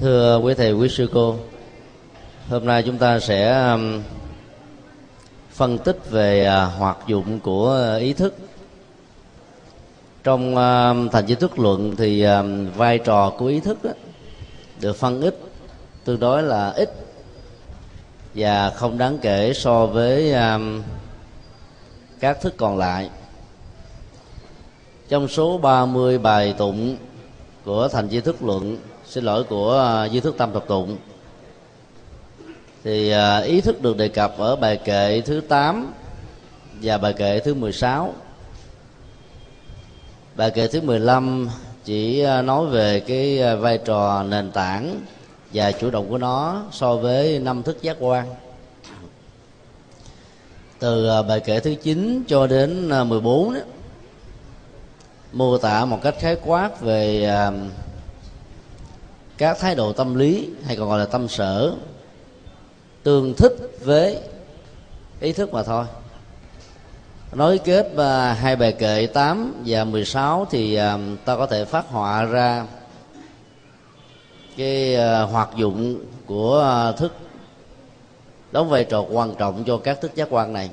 thưa quý thầy quý sư cô hôm nay chúng ta sẽ um, phân tích về à, hoạt dụng của ý thức. Trong um, thành di thức luận thì um, vai trò của ý thức đó, được phân ít tương đối là ít và không đáng kể so với các thức còn lại. Trong số 30 bài tụng của thành di thức luận xin lỗi của à, duy thức tâm tập tụng. Thì à, ý thức được đề cập ở bài kệ thứ 8 và bài kệ thứ 16 bài kệ thứ 15 chỉ à, nói về cái vai trò nền tảng và chủ động của nó so với năm thức giác quan. Từ bài kệ thứ 9 cho đến 14 đó, mô tả một cách khái quát về các thái độ tâm lý hay còn gọi là tâm sở, tương thích với ý thức mà thôi. Nói kết và hai bài kệ 8 và 16 thì à, ta có thể phát họa ra cái à, hoạt dụng của à, thức đóng vai trò quan trọng cho các thức giác quan này.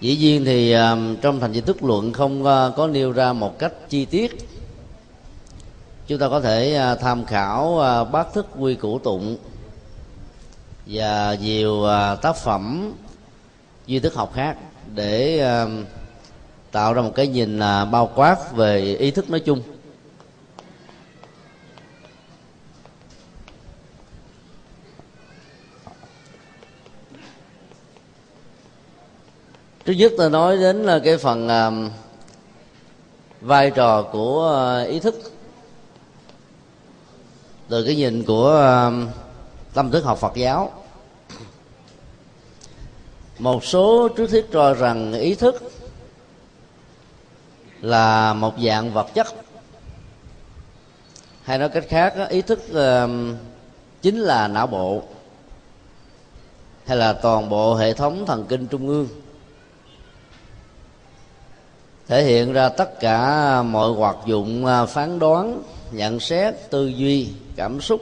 Dĩ nhiên thì trong thành viên thức luận không có nêu ra một cách chi tiết chúng ta có thể à, tham khảo à, bát thức quy củ tụng và nhiều à, tác phẩm duy thức học khác để tạo ra một cái nhìn bao quát về ý thức nói chung. Trước nhất tôi nói đến là cái phần vai trò của ý thức từ cái nhìn của um, tâm thức học Phật giáo, một số trước thuyết cho rằng ý thức là một dạng vật chất. Hay nói cách khác ý thức um, chính là não bộ, hay là toàn bộ hệ thống thần kinh trung ương thể hiện ra tất cả mọi hoạt dụng à, phán đoán, nhận xét, tư duy, cảm xúc.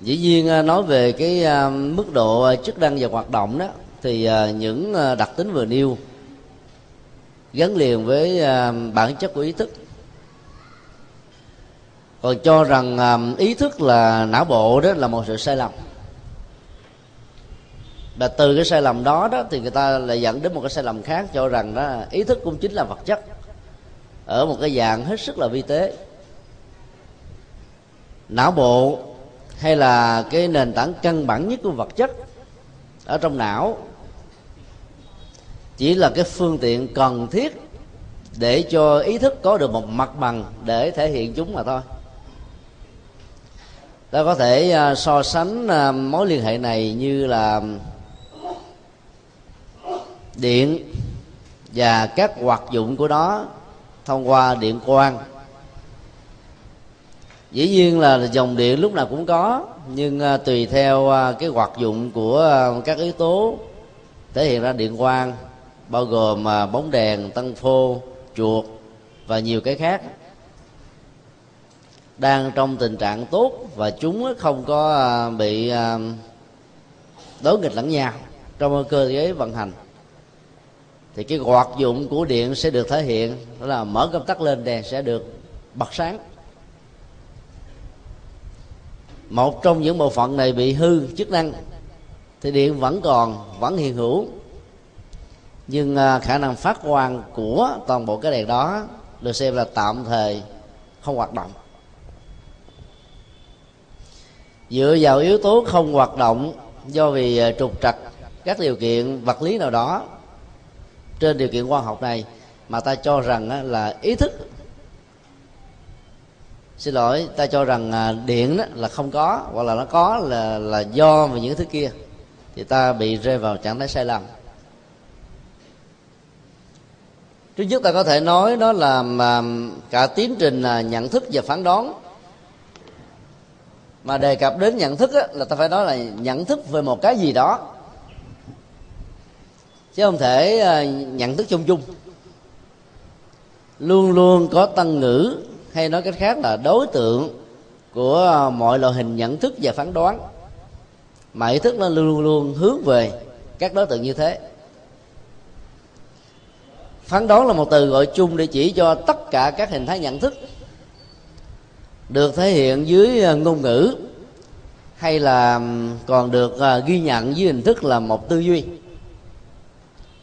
Dĩ nhiên à, nói về cái à, mức độ chức năng và hoạt động đó, thì những đặc tính vừa nêu gắn liền với bản chất của ý thức. Còn cho rằng ý thức là não bộ đó là một sự sai lầm và từ cái sai lầm đó đó thì người ta lại dẫn đến một cái sai lầm khác cho rằng đó, ý thức cũng chính là vật chất. Ở một cái dạng hết sức là vi tế. Não bộ hay là cái nền tảng căn bản nhất của vật chất ở trong não chỉ là cái phương tiện cần thiết để cho ý thức có được một mặt bằng để thể hiện chúng mà thôi. Ta có thể à, so sánh à, mối liên hệ này như là điện và các hoạt dụng của nó thông qua điện quang. Dĩ nhiên là dòng điện lúc nào cũng có, nhưng à, tùy theo à, cái hoạt dụng của à, các yếu tố thể hiện ra điện quang, bao gồm bóng đèn tăng phô, chuột và nhiều cái khác. Đang trong tình trạng tốt và chúng không có bị đối nghịch lẫn nhau trong cơ chế vận hành thì cái hoạt dụng của điện sẽ được thể hiện. Đó là mở công tắc lên đèn sẽ được bật sáng. Một trong những bộ phận này bị hư chức năng, thì điện vẫn còn, vẫn hiện hữu. Nhưng à, khả năng phát quang của toàn bộ cái đèn đó được xem là tạm thời không hoạt động. Dựa vào yếu tố không hoạt động do vì à, trục trặc các điều kiện vật lý nào đó trên điều kiện khoa học này mà ta cho rằng là ý thức. Xin lỗi ta cho rằng à, điện đó là không có hoặc là nó có là là do về những thứ kia thì ta bị rơi vào trạng thái sai lầm. Trước nhất ta có thể nói đó là cả tiến trình à, nhận thức và phán đoán. Mà đề cập đến nhận thức á, là ta phải nói là nhận thức về một cái gì đó chứ không thể ờ, nhận thức chung chung. Luôn luôn có tăng ngữ, hay nói cách khác là đối tượng của mọi loại hình nhận thức và phán đoán. Mà ý thức nó luôn luôn hướng về các đối tượng như thế. Phán đoán là một từ gọi chung để chỉ cho tất cả các hình thái nhận thức được thể hiện dưới ờ, ngôn ngữ, hay là còn được ờ, ghi nhận dưới hình thức là một tư duy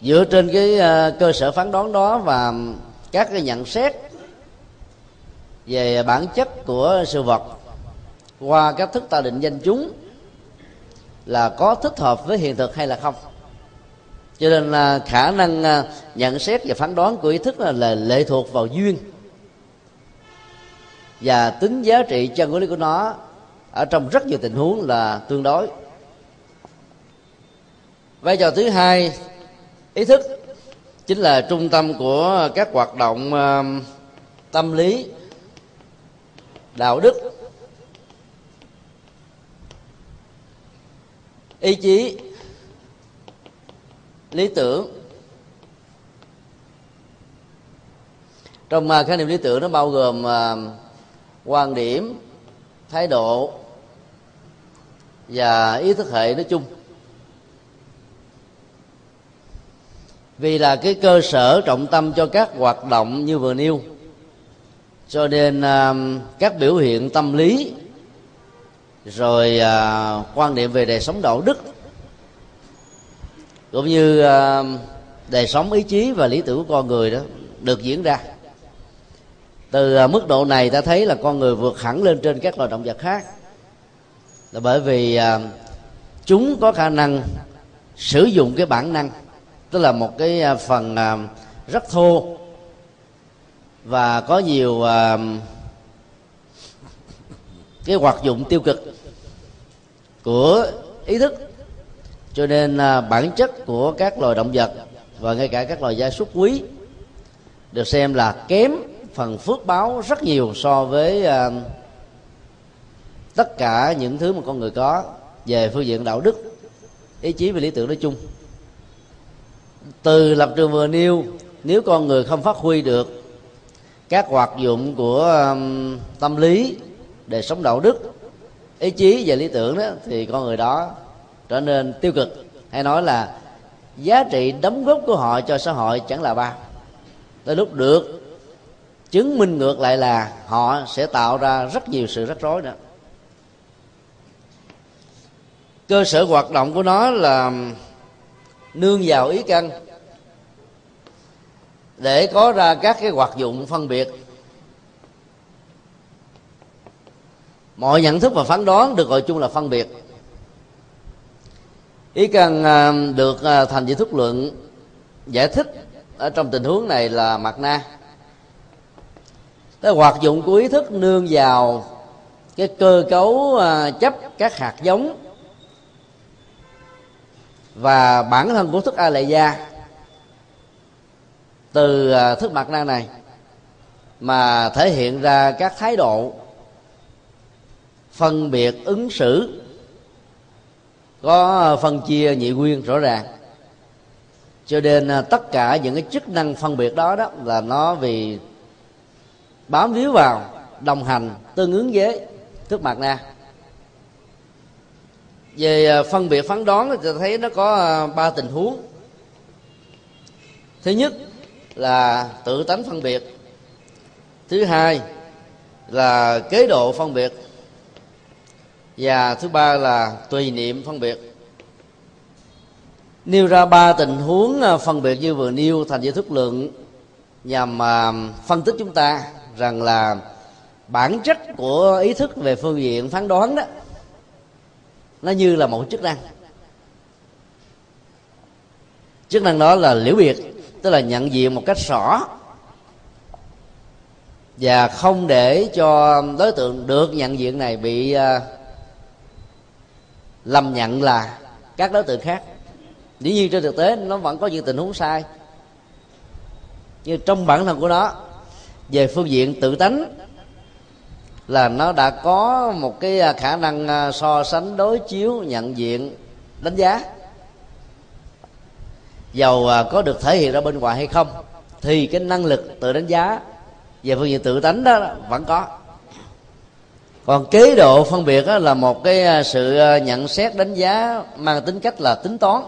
dựa trên cái ờ, cơ sở phán đoán đó và các cái nhận xét về bản chất của sự vật qua các thức ta định danh chúng là có thích hợp với hiện thực hay là không. Cho nên là khả năng ờ, nhận xét và phán đoán của ý thức là, là lệ thuộc vào duyên và tính giá trị chân lý của nó ở trong rất nhiều tình huống là tương đối. Vai trò thứ hai ý thức chính là trung tâm của các hoạt động ờ, tâm lý, đạo đức. Ý chí, lý tưởng. Trong ờ, khái niệm lý tưởng nó bao gồm ờ, quan điểm, thái độ và ý thức hệ nói chung. Vì là cái cơ sở trọng tâm cho các hoạt động như vừa nêu. Cho nên uh, các biểu hiện tâm lý rồi uh, quan niệm về đời sống đạo đức cũng như uh, đời sống ý chí và lý tưởng của con người đó được diễn ra. Từ mức độ này ta thấy là con người vượt hẳn lên trên các loài động vật khác. Là bởi vì chúng có khả năng sử dụng cái bản năng tức là một cái à, phần à, rất thô. Và có nhiều à, cái hoạt dụng tiêu cực của ý thức. Cho nên bản chất của các loài động vật và ngay cả các loài gia súc quý được xem là kém phần phước báo rất nhiều so với tất cả những thứ mà con người có về phương diện đạo đức, ý chí và lý tưởng nói chung từ lập trường vừa nêu nếu con người không phát huy được các hoạt dụng của um, tâm lý đời sống đạo đức ý chí và lý tưởng đó thì con người đó trở nên tiêu cực. Hay nói là giá trị đóng góp của họ cho xã hội chẳng là bao. Tới lúc được chứng minh ngược lại là họ sẽ tạo ra rất nhiều sự rắc rối nữa. Cơ sở hoạt động của nó là nương vào ý căn. Để có ra các cái hoạt dụng phân biệt. Mọi nhận thức và phán đoán được gọi chung là phân biệt. Ý căn à, được à, thành vị thức luận giải thích ở trong tình huống này là mặt na. Cái hoạt dụng của ý thức nương vào cái cơ cấu à, chấp các hạt giống và bản thân của thức a lệ gia từ à, thức mặt năng này, mà thể hiện ra các thái độ phân biệt ứng xử, có phân chia nhị nguyên rõ ràng. Cho nên à, tất cả những cái chức năng phân biệt đó đó là nó vì bám víu vào, đồng hành tương ứng với thức mặt na về à, phân biệt, phán đoán thì thấy nó có à, ba tình huống. Thứ nhất là tự tánh phân biệt. Thứ hai là kế độ phân biệt. Và thứ ba là tùy niệm phân biệt. Nêu ra ba tình huống à, phân biệt như vừa nêu thành giải thức lượng nhằm phân tích chúng ta rằng là bản chất của ý thức về phương diện phán đoán đó nó như là một chức năng. Chức năng đó là liễu biệt tức là nhận diện một cách rõ. Và không để cho đối tượng được nhận diện này bị uh, lầm nhận là các đối tượng khác. Dĩ nhiên trên thực tế nó vẫn có những tình huống sai. Nhưng trong bản thân của nó về phương diện tự tánh là nó đã có một cái à, khả năng à, so sánh đối chiếu, nhận diện, đánh giá. Dầu à, có được thể hiện ra bên ngoài hay không, thì cái năng lực tự đánh giá về phương diện tự tánh đó vẫn có. Còn kế độ phân biệt đó là một cái sự nhận xét, đánh giá mang tính cách là tính toán.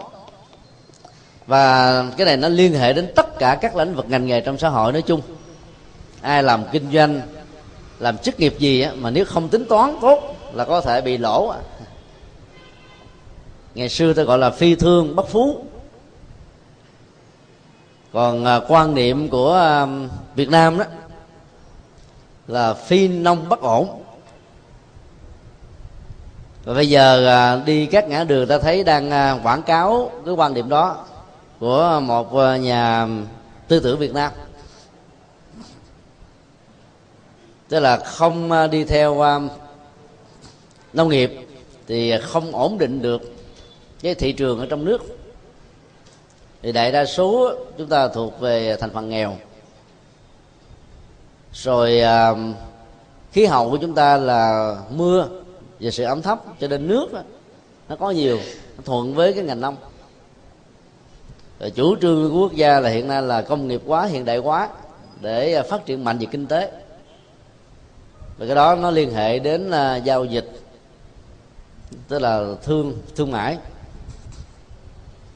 Và cái này nó liên hệ đến tất cả các lĩnh vực ngành nghề trong xã hội nói chung. Ai làm kinh doanh làm chức nghiệp gì á, mà nếu không tính toán tốt là có thể bị lỗ ngày xưa tôi gọi là phi thương bất phú. Còn à, quan niệm của à, việt nam đó là phi nông bất ổn. Và bây giờ à, đi các ngã đường ta thấy đang à, quảng cáo cái quan điểm đó của một à, nhà tư tưởng việt nam. Tức là không à, đi theo à, nông nghiệp thì không ổn định được cái thị trường ở trong nước. Thì đại đa số chúng ta thuộc về thành phần nghèo. Rồi à, khí hậu của chúng ta là mưa và sự ấm thấp cho nên nước đó, nó có nhiều nó thuận với cái ngành nông. Rồi chủ trương của quốc gia là hiện nay là công nghiệp quá hiện đại quá để phát triển mạnh về kinh tế và cái đó nó liên hệ đến uh, giao dịch tức là thương thương mại.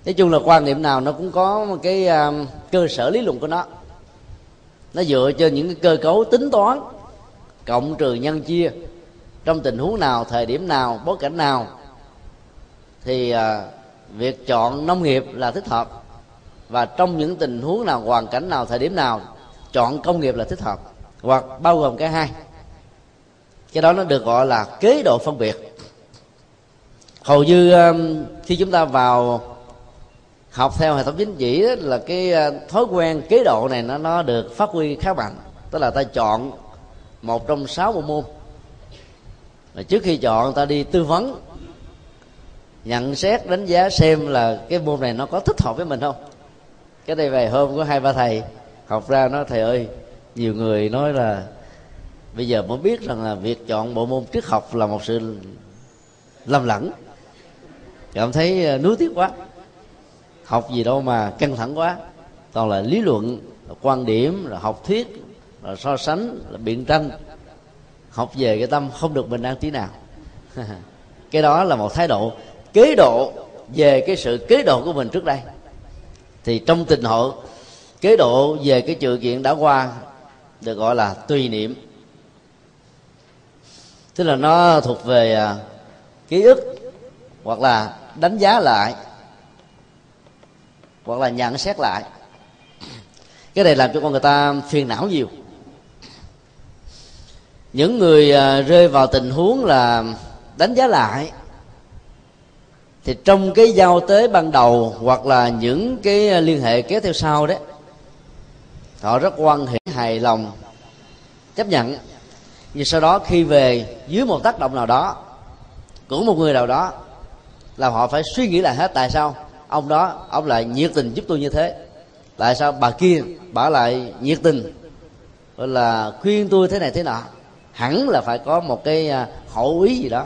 Nói chung là quan niệm nào nó cũng có một cái uh, cơ sở lý luận của nó. Nó dựa trên những cái cơ cấu tính toán cộng trừ nhân chia. Trong tình huống nào thời điểm nào bối cảnh nào thì uh, việc chọn nông nghiệp là thích hợp. Và trong những tình huống nào hoàn cảnh nào thời điểm nào chọn công nghiệp là thích hợp. Hoặc bao gồm cả hai cái đó nó được gọi là kế độ phân biệt. Hầu như um, khi chúng ta vào học theo hệ thống chính trị đó, là cái uh, thói quen kế độ này nó nó được phát huy khá mạnh. Tức là ta chọn một trong sáu bộ môn. Và trước khi chọn ta đi tư vấn nhận xét đánh giá xem là cái môn này nó có thích hợp với mình không. Cái đây vài hôm có hai ba thầy học ra nói thầy ơi nhiều người nói là bây giờ mới biết rằng là việc chọn bộ môn triết học là một sự lầm lẫn. Cảm thấy ờ, nuối tiếc quá. Học gì đâu mà căng thẳng quá. Toàn là lý luận, là quan điểm, là học thuyết, là so sánh, là biện tranh. Học về cái tâm không được bình an tí nào. Cái đó là một thái độ, kế độ về cái sự kế độ của mình trước đây. Thì trong tình hội, kế độ về cái sự kiện đã qua, được gọi là tùy niệm tức là nó thuộc về à, ký ức, hoặc là đánh giá lại, hoặc là nhận xét lại. Cái này làm cho con người ta phiền não nhiều. Những người à, rơi vào tình huống là đánh giá lại, thì trong cái giao tế ban đầu, hoặc là những cái liên hệ kéo theo sau đấy, họ rất quan hệ hài lòng, chấp nhận nhưng sau đó khi về dưới một tác động nào đó, của một người nào đó, là họ phải suy nghĩ lại hết tại sao ông đó, ông lại nhiệt tình giúp tôi như thế. Tại sao bà kia bà lại nhiệt tình? Gọi là khuyên tôi thế này thế nọ. Hẳn là phải có một cái à, hậu ý gì đó.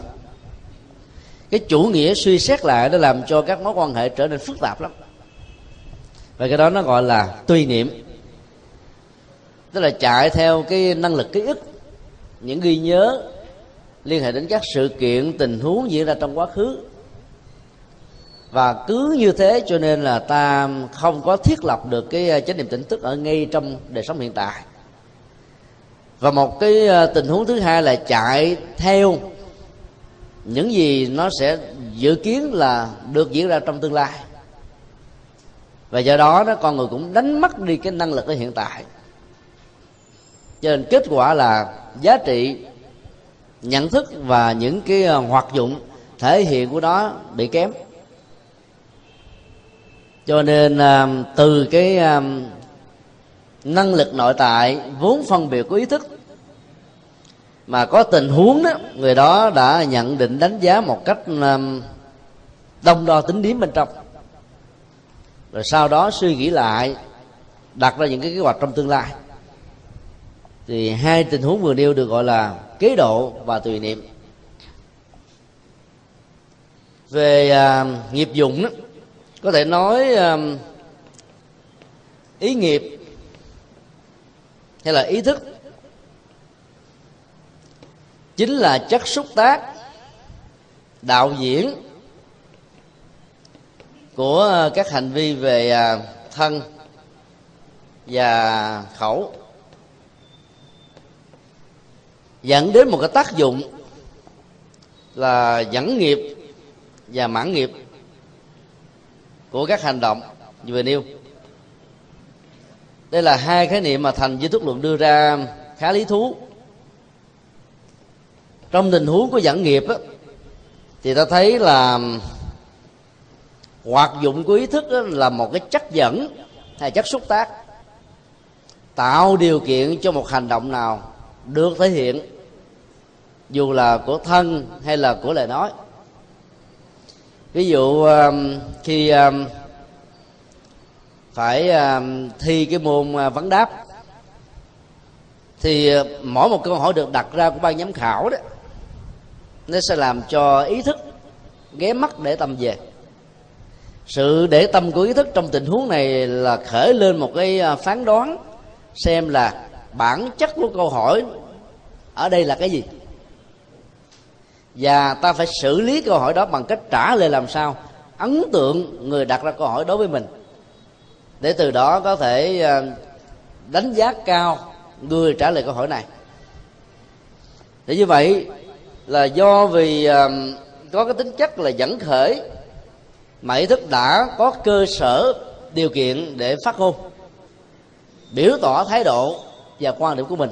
Cái chủ nghĩa suy xét lại nó làm cho các mối quan hệ trở nên phức tạp lắm. Và cái đó nó gọi là tùy niệm. Tức là chạy theo cái năng lực ký ức những ghi nhớ liên hệ đến các sự kiện, tình huống diễn ra trong quá khứ. Và cứ như thế cho nên là ta không có thiết lập được cái ờ, chánh niệm tỉnh thức ở ngay trong đời sống hiện tại. Và một cái ờ, tình huống thứ hai là chạy theo những gì nó sẽ dự kiến là được diễn ra trong tương lai. Và do đó nó con người cũng đánh mất đi cái năng lực ở hiện tại cho nên kết quả là giá trị nhận thức và những cái ờ, hoạt dụng thể hiện của nó bị kém. Cho nên ờ, từ cái ờ, năng lực nội tại, vốn phân biệt của ý thức mà có tình huống đó, người đó đã nhận định đánh giá một cách đông đo tính điểm bên trong. Rồi sau đó suy nghĩ lại, đặt ra những cái kế hoạch trong tương lai thì hai tình huống vừa nêu được gọi là kế độ và tùy niệm. Về à, nghiệp dụng đó có thể nói à, ý nghiệp hay là ý thức chính là chất xúc tác đạo diễn của các hành vi về à, thân và khẩu dẫn đến một cái tác dụng là dẫn nghiệp và mãn nghiệp của các hành động vừa nêu. Đây là hai khái niệm mà thành duy thức luận đưa ra khá lý thú. Trong tình huống của dẫn nghiệp á, thì ta thấy là hoạt dụng của ý thức là một cái chất dẫn hay chất xúc tác tạo điều kiện cho một hành động nào được thể hiện, dù là của thân hay là của lời nói. Ví dụ um, khi um, phải um, thi cái môn à, vấn đáp, thì à, mỗi một câu hỏi được đặt ra của ban giám khảo đó, nó sẽ làm cho ý thức ghé mắt để tâm về. Sự để tâm của ý thức trong tình huống này là khởi lên một cái à, phán đoán xem là bản chất của câu hỏi ở đây là cái gì? Và ta phải xử lý câu hỏi đó bằng cách trả lời làm sao? Ấn tượng người đặt ra câu hỏi đối với mình. Để từ đó có thể ờ, đánh giá cao người trả lời câu hỏi này. Để như vậy là do vì ờ, có cái tính chất là dẫn khởi, mà ý thức đã có cơ sở, điều kiện để phát ngôn, biểu tỏ thái độ và quan điểm của mình.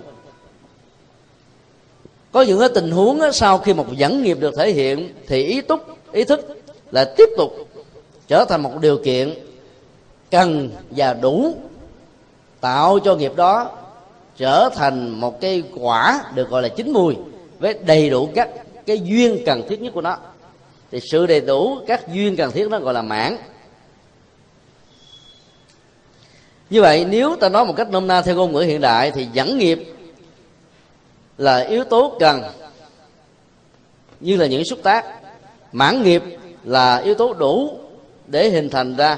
Có những cái tình huống đó, sau khi một dẫn nghiệp được thể hiện thì ý túc ý thức là tiếp tục trở thành một điều kiện cần và đủ tạo cho nghiệp đó trở thành một cái quả được gọi là chín mùi với đầy đủ các cái duyên cần thiết nhất của nó. Thì sự đầy đủ các duyên cần thiết nó gọi là mãn. Như vậy, nếu ta nói một cách nôm na theo ngôn ngữ hiện đại thì dẫn nghiệp là yếu tố cần, như là những xúc tác. Mãn nghiệp là yếu tố đủ để hình thành ra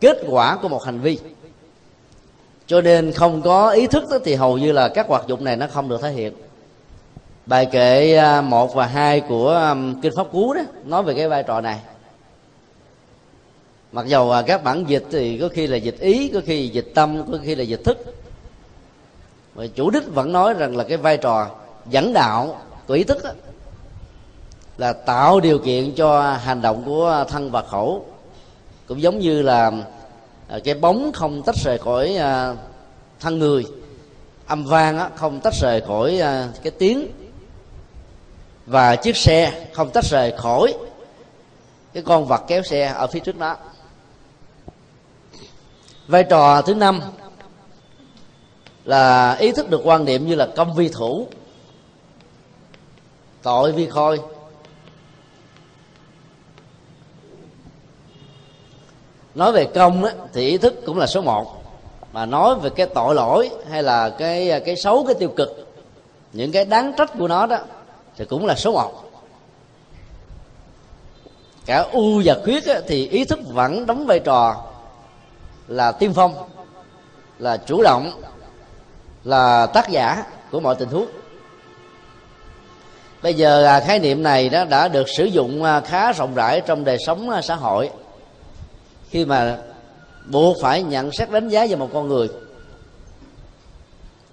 kết quả của một hành vi. Cho nên không có ý thức đó thì hầu như là các hoạt dụng này nó không được thể hiện. Bài kệ à, 1 và 2 của kinh pháp cú đó, nói về cái vai trò này mặc dầu à, các bản dịch thì có khi là dịch ý có khi dịch tâm có khi là dịch thức. Mà chủ đích vẫn nói rằng là cái vai trò dẫn đạo của ý thức đó, là tạo điều kiện cho hành động của thân và khẩu. Cũng giống như là à, cái bóng không tách rời khỏi à, thân người âm vang không tách rời khỏi cái tiếng. Và chiếc xe không tách rời khỏi cái con vật kéo xe ở phía trước đó vai trò thứ năm là ý thức được quan niệm như là công vi thủ tội vi khôi. Nói về công á, thì ý thức cũng là số một. Mà nói về cái tội lỗi hay là cái cái xấu cái tiêu cực những cái đáng trách của nó đó thì cũng là số một. Cả u và khuyết á, thì ý thức vẫn đóng vai trò là tiên phong, là chủ động, là tác giả của mọi tình huống. Bây giờ à, khái niệm này đó đã được sử dụng à, khá rộng rãi trong đời sống à, xã hội. Khi mà buộc phải nhận xét đánh giá về một con người,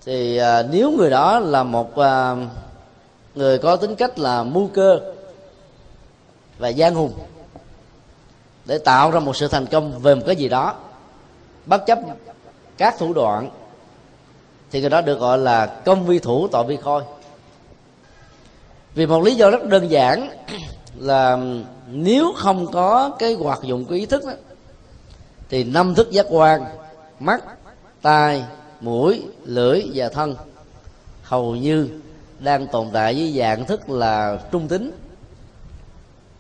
thì nếu người đó là một người có tính cách là mưu cơ và gian hùng, để tạo ra một sự thành công về một cái gì đó bất chấp các thủ đoạn thì người đó được gọi là công vi thủ tội vi khôi. Vì một lý do rất đơn giản là nếu không có cái hoạt dụng của ý thức đó, thì năm thức giác quan mắt tai mũi lưỡi và thân hầu như đang tồn tại với dạng thức là trung tính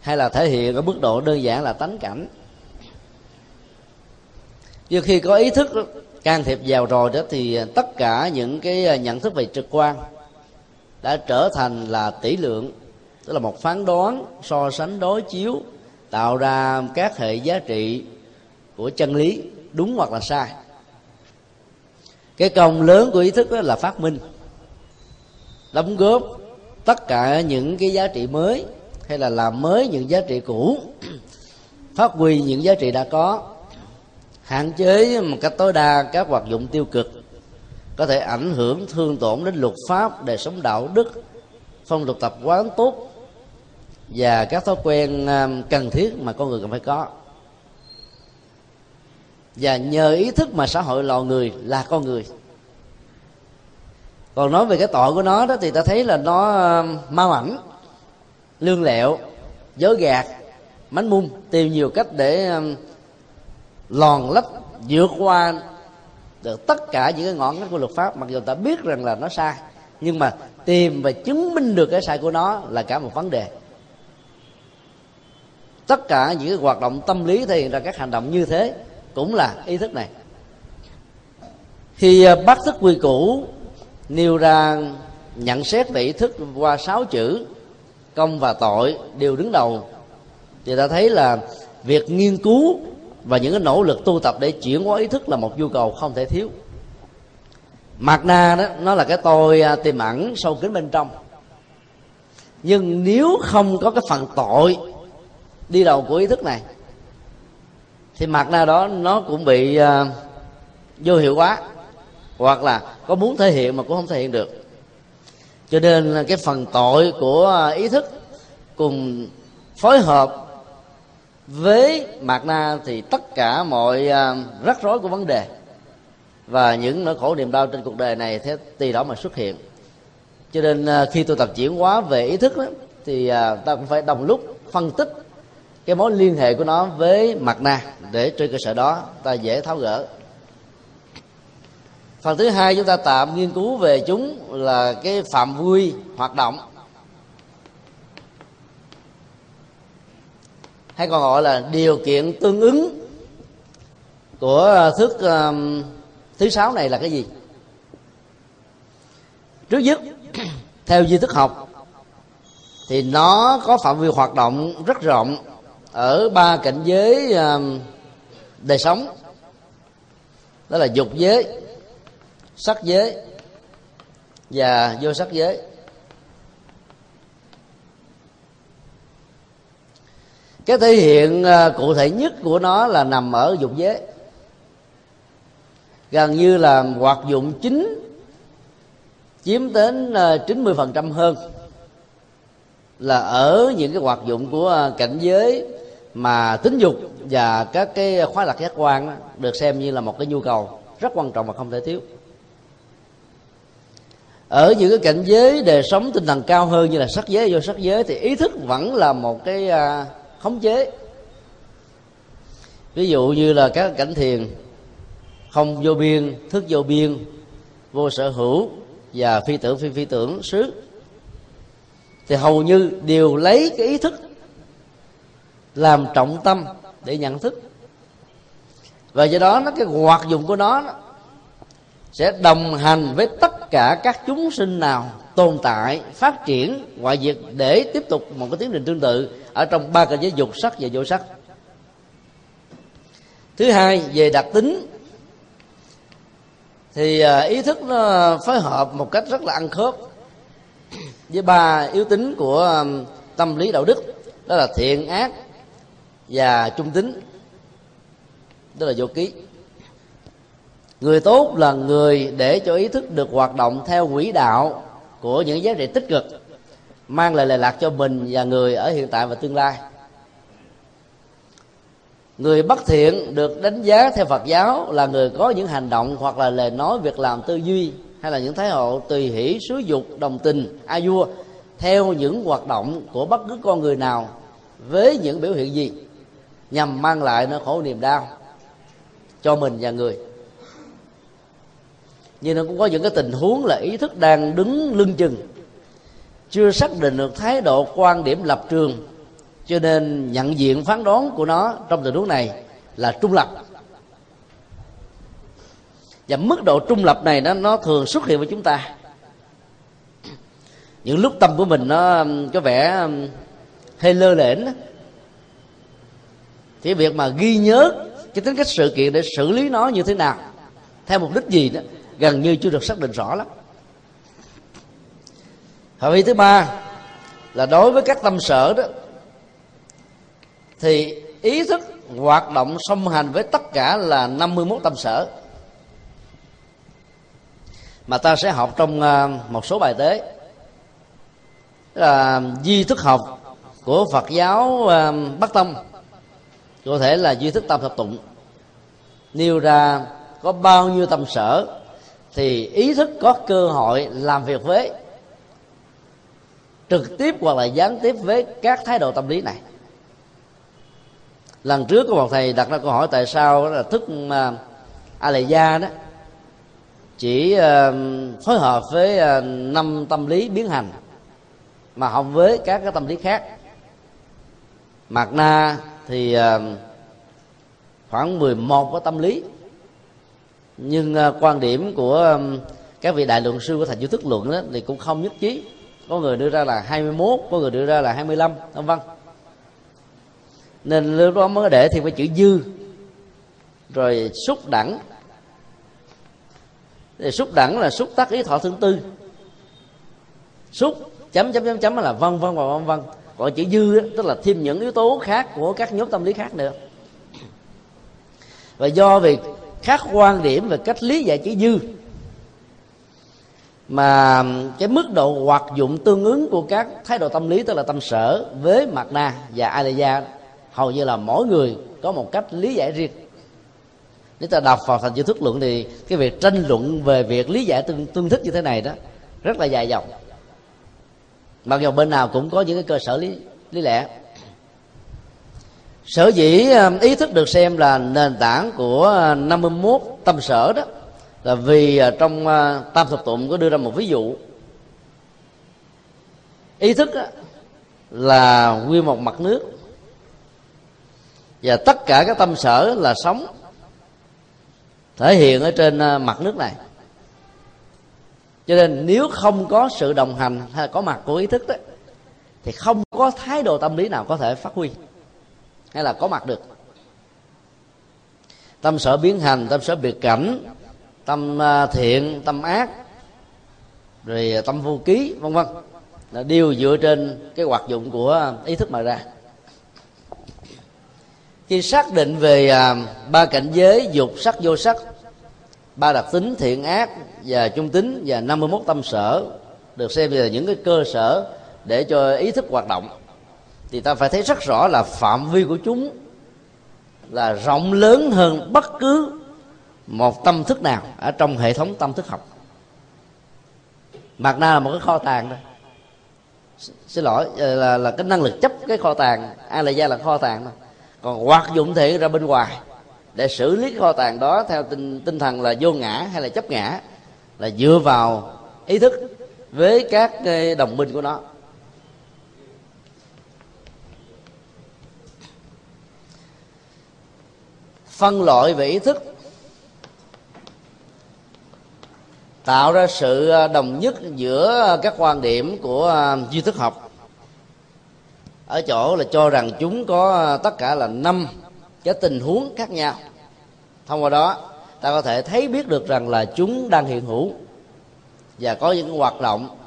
hay là thể hiện ở mức độ đơn giản là tánh cảnh nhưng khi có ý thức can thiệp vào rồi đó thì tất cả những cái à, nhận thức về trực quan đã trở thành là tỷ lượng, tức là một phán đoán so sánh đối chiếu, tạo ra các hệ giá trị của chân lý đúng hoặc là sai. Cái công lớn của ý thức đó là phát minh, đóng góp tất cả những cái giá trị mới hay là làm mới những giá trị cũ, phát huy những giá trị đã có hạn chế một cách tối đa các hoạt dụng tiêu cực có thể ảnh hưởng thương tổn đến luật pháp, đời sống đạo đức, phong tục tập quán tốt và các thói quen um, cần thiết mà con người cần phải có. Và nhờ ý thức mà xã hội lò người là con người. Còn nói về cái tội của nó đó thì ta thấy là nó um, ma mảnh lương lẹo, dối gạt, mánh mung, tìm nhiều cách để um, lòn lách vượt qua được tất cả những cái ngọn ngách của luật pháp, mặc dù ta biết rằng là nó sai, nhưng mà tìm và chứng minh được cái sai của nó là cả một vấn đề. Tất cả những cái hoạt động tâm lý thể hiện ra các hành động như thế cũng là ý thức này. Khi à, bác bắt thức quy củ nêu ra nhận xét về ý thức qua sáu chữ, công và tội đều đứng đầu. Thì ta thấy là việc nghiên cứu và những cái nỗ lực tu tập để chuyển hóa ý thức là một nhu cầu không thể thiếu. Mặt na đó nó là cái tôi à, tiềm ẩn sâu kín bên trong. Nhưng nếu không có cái phần tội đi đầu của ý thức này thì mặt na đó nó cũng bị uh, vô hiệu quá hoặc là có muốn thể hiện mà cũng không thể hiện được. Cho nên cái phần tội của à, ý thức cùng phối hợp với mạt na thì tất cả mọi à, rắc rối của vấn đề và những nỗi khổ niềm đau trên cuộc đời này thế tùy đó mà xuất hiện. Cho nên à, khi tôi tập chuyển hóa về ý thức đó, thì à, ta cũng phải đồng lúc phân tích cái mối liên hệ của nó với mặt na để trên cơ sở đó ta dễ tháo gỡ. Phần thứ hai chúng ta tạm nghiên cứu về chúng là cái phạm vui hoạt động hay còn gọi là điều kiện tương ứng của ờ, thức um, ờ, thứ sáu này là cái gì? Trước nhất theo di thức học thì nó có phạm vi hoạt động rất rộng ở ba cảnh giới um, đời sống. Đó là dục giới sắc giới và vô sắc giới. Cái thể hiện à, cụ thể nhất của nó là nằm ở dục giới. Gần như là hoạt dụng chính chiếm đến uh, chín mươi phần trăm hơn là ở những cái hoạt dụng của à, cảnh giới mà tính dục và các cái khóa lạc giác quan được xem như là một cái nhu cầu rất quan trọng và không thể thiếu. Ở những cái cảnh giới đời sống tinh thần cao hơn như là sắc giới vô sắc giới thì ý thức vẫn là một cái khống chế. Ví dụ như là các cảnh thiền, không vô biên, thức vô biên, vô sở hữu và phi tưởng, phi phi tưởng xứ thì hầu như đều lấy cái ý thức làm trọng tâm để nhận thức. Và do đó, nó cái hoạt dụng của nó sẽ đồng hành với tất cả các chúng sinh nào tồn tại, phát triển ngoại diệt để tiếp tục một cái tiến trình tương tự ở trong ba cảnh giới dục sắc và vô sắc. Thứ hai, về đặc tính, thì à, ý thức nó phối hợp một cách rất là ăn khớp với ba yếu tính của à, tâm lý đạo đức, đó là thiện ác và trung tính, đó là vô ký. Người tốt là người để cho ý thức được hoạt động theo quỹ đạo của những giá trị tích cực mang lại lệ lạc cho mình và người ở hiện tại và tương lai. Người bất thiện được đánh giá theo phật giáo là người có những hành động hoặc là lời nói việc làm tư duy hay là những thái độ tùy hỷ, xúi dục, đồng tình, a vua theo những hoạt động của bất cứ con người nào với những biểu hiện gì nhằm mang lại nó khổ niềm đau cho mình và người. Nhưng nó cũng có những cái tình huống là ý thức đang đứng lưng chừng chưa xác định được thái độ quan điểm lập trường, cho nên nhận diện phán đoán của nó trong tình huống này là trung lập. Và mức độ trung lập này nó nó thường xuất hiện với chúng ta. Những lúc tâm của mình nó có vẻ hơi lơ lửng thì việc mà ghi nhớ cái tính cách sự kiện để xử lý nó như thế nào, theo mục đích gì đó, gần như chưa được xác định rõ lắm phạm vi thứ ba là đối với các tâm sở đó, thì ý thức hoạt động song hành với tất cả là 51 tâm sở. Mà ta sẽ học trong à, một số bài tế. Là di thức học của Phật giáo à, Bắc Tông. Có thể là duy thức tâm thập tụng. Nêu ra có bao nhiêu tâm sở thì ý thức có cơ hội làm việc với trực tiếp hoặc là gián tiếp với các thái độ tâm lý này. Lần trước có một thầy đặt ra câu hỏi tại sao là thức a lệ gia đó chỉ uh, phối hợp với uh, năm tâm lý biến hành mà không với các cái tâm lý khác. Mạt na thì uh, khoảng 11 cái tâm lý. Nhưng uh, quan điểm của um, các vị đại luận sư của thành du thức luận đó thì cũng không nhất trí có người đưa ra là 21 có người đưa ra là 25 vân vân. Nên lúc đó mới để thêm cái chữ dư. Rồi xúc đẳng. Thì xúc đẳng là xúc tác ý thọ thương tư. Xúc chấm chấm chấm chấm là vân vân và vân vân. Còn chữ dư đó, tức là thêm những yếu tố khác của các nhóm tâm lý khác nữa. Và do việc khác quan điểm về cách lý giải chữ dư mà cái mức độ hoạt dụng tương ứng của các thái độ tâm lý tức là tâm sở với mặt na và alaya hầu như là mỗi người có một cách lý giải riêng. Nếu ta đọc vào thành chữ thức luận thì cái việc tranh luận về việc lý giải tương, tương thích như thế này đó rất là dài dòng. Mặc dù bên nào cũng có những cái cơ sở lý lý lẽ. Sở dĩ um, ý thức được xem là nền tảng của uh, 51 tâm sở đó là vì à, trong à, tam thập tụng có đưa ra một ví dụ. Ý thức là nguyên một mặt nước. Và tất cả các tâm sở là sống, thể hiện ở trên à, mặt nước này. Cho nên nếu không có sự đồng hành hay có mặt của ý thức đó thì không có thái độ tâm lý nào có thể phát huy hay là có mặt được. Tâm sở biến hành, tâm sở biệt cảnh tâm à, thiện tâm ác rồi à, tâm vô ký vân vân. Là đều dựa trên cái hoạt dụng của ý thức mà ra. Khi xác định về à, ba cảnh giới dục sắc vô sắc ba đặc tính thiện ác và trung tính và 51 tâm sở được xem là những cái cơ sở để cho ý thức hoạt động thì ta phải thấy rất rõ là phạm vi của chúng là rộng lớn hơn bất cứ một tâm thức nào ở trong hệ thống tâm thức học. Mặt na là một cái kho tàng đó xin lỗi ờ, là là cái năng lực chấp cái kho tàng. A la gia là kho tàng mà, còn hoạt dụng thể ra bên ngoài. Để xử lý cái kho tàng đó theo tinh tinh thần là vô ngã hay là chấp ngã là dựa vào ý thức với các cái đồng minh của nó. Phân loại về ý thức. Tạo ra sự à, đồng nhất giữa à, các quan điểm của à, duy thức học. Ở chỗ là cho rằng chúng có tất cả là năm cái tình huống khác nhau. Thông qua đó, ta có thể thấy biết được rằng là chúng đang hiện hữu và có những hoạt động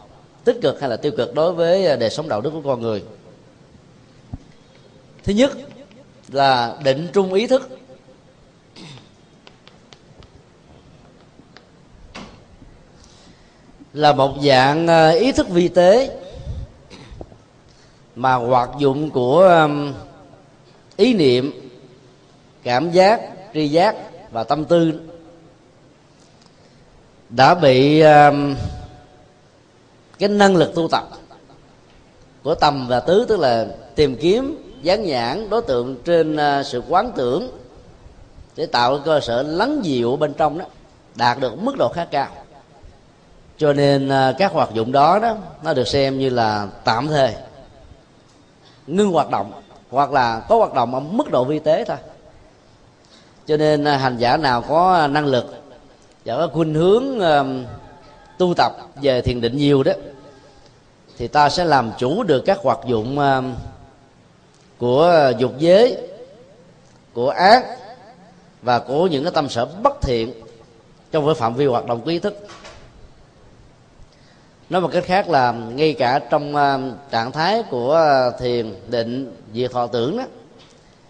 tích cực hay là tiêu cực đối với đời sống đạo đức của con người. Thứ nhất là định trung ý thức. Là một dạng ờ, ý thức vi tế mà hoạt dụng của ý niệm, cảm giác, tri giác và tâm tư đã bị cái năng lực tu tập của tầm và tứ, tức là tìm kiếm, dán nhãn đối tượng trên ờ, sự quán tưởng để tạo cơ sở lắng dịu bên trong đó, đạt được mức độ khá cao cho nên à, các hoạt dụng đó đó nó được xem như là tạm thời ngưng hoạt động hoặc là có hoạt động ở mức độ vi tế thôi. Cho nên à, hành giả nào có à, năng lực và có khuynh hướng uh, tu tập về thiền định nhiều đó thì ta sẽ làm chủ được các hoạt dụng uh, của dục giới của ác và của những cái tâm sở bất thiện trong cái phạm vi hoạt động của ý thức nói một cách khác là ngay cả trong ờ, trạng thái của ờ, thiền định diệt thọ tưởng đó,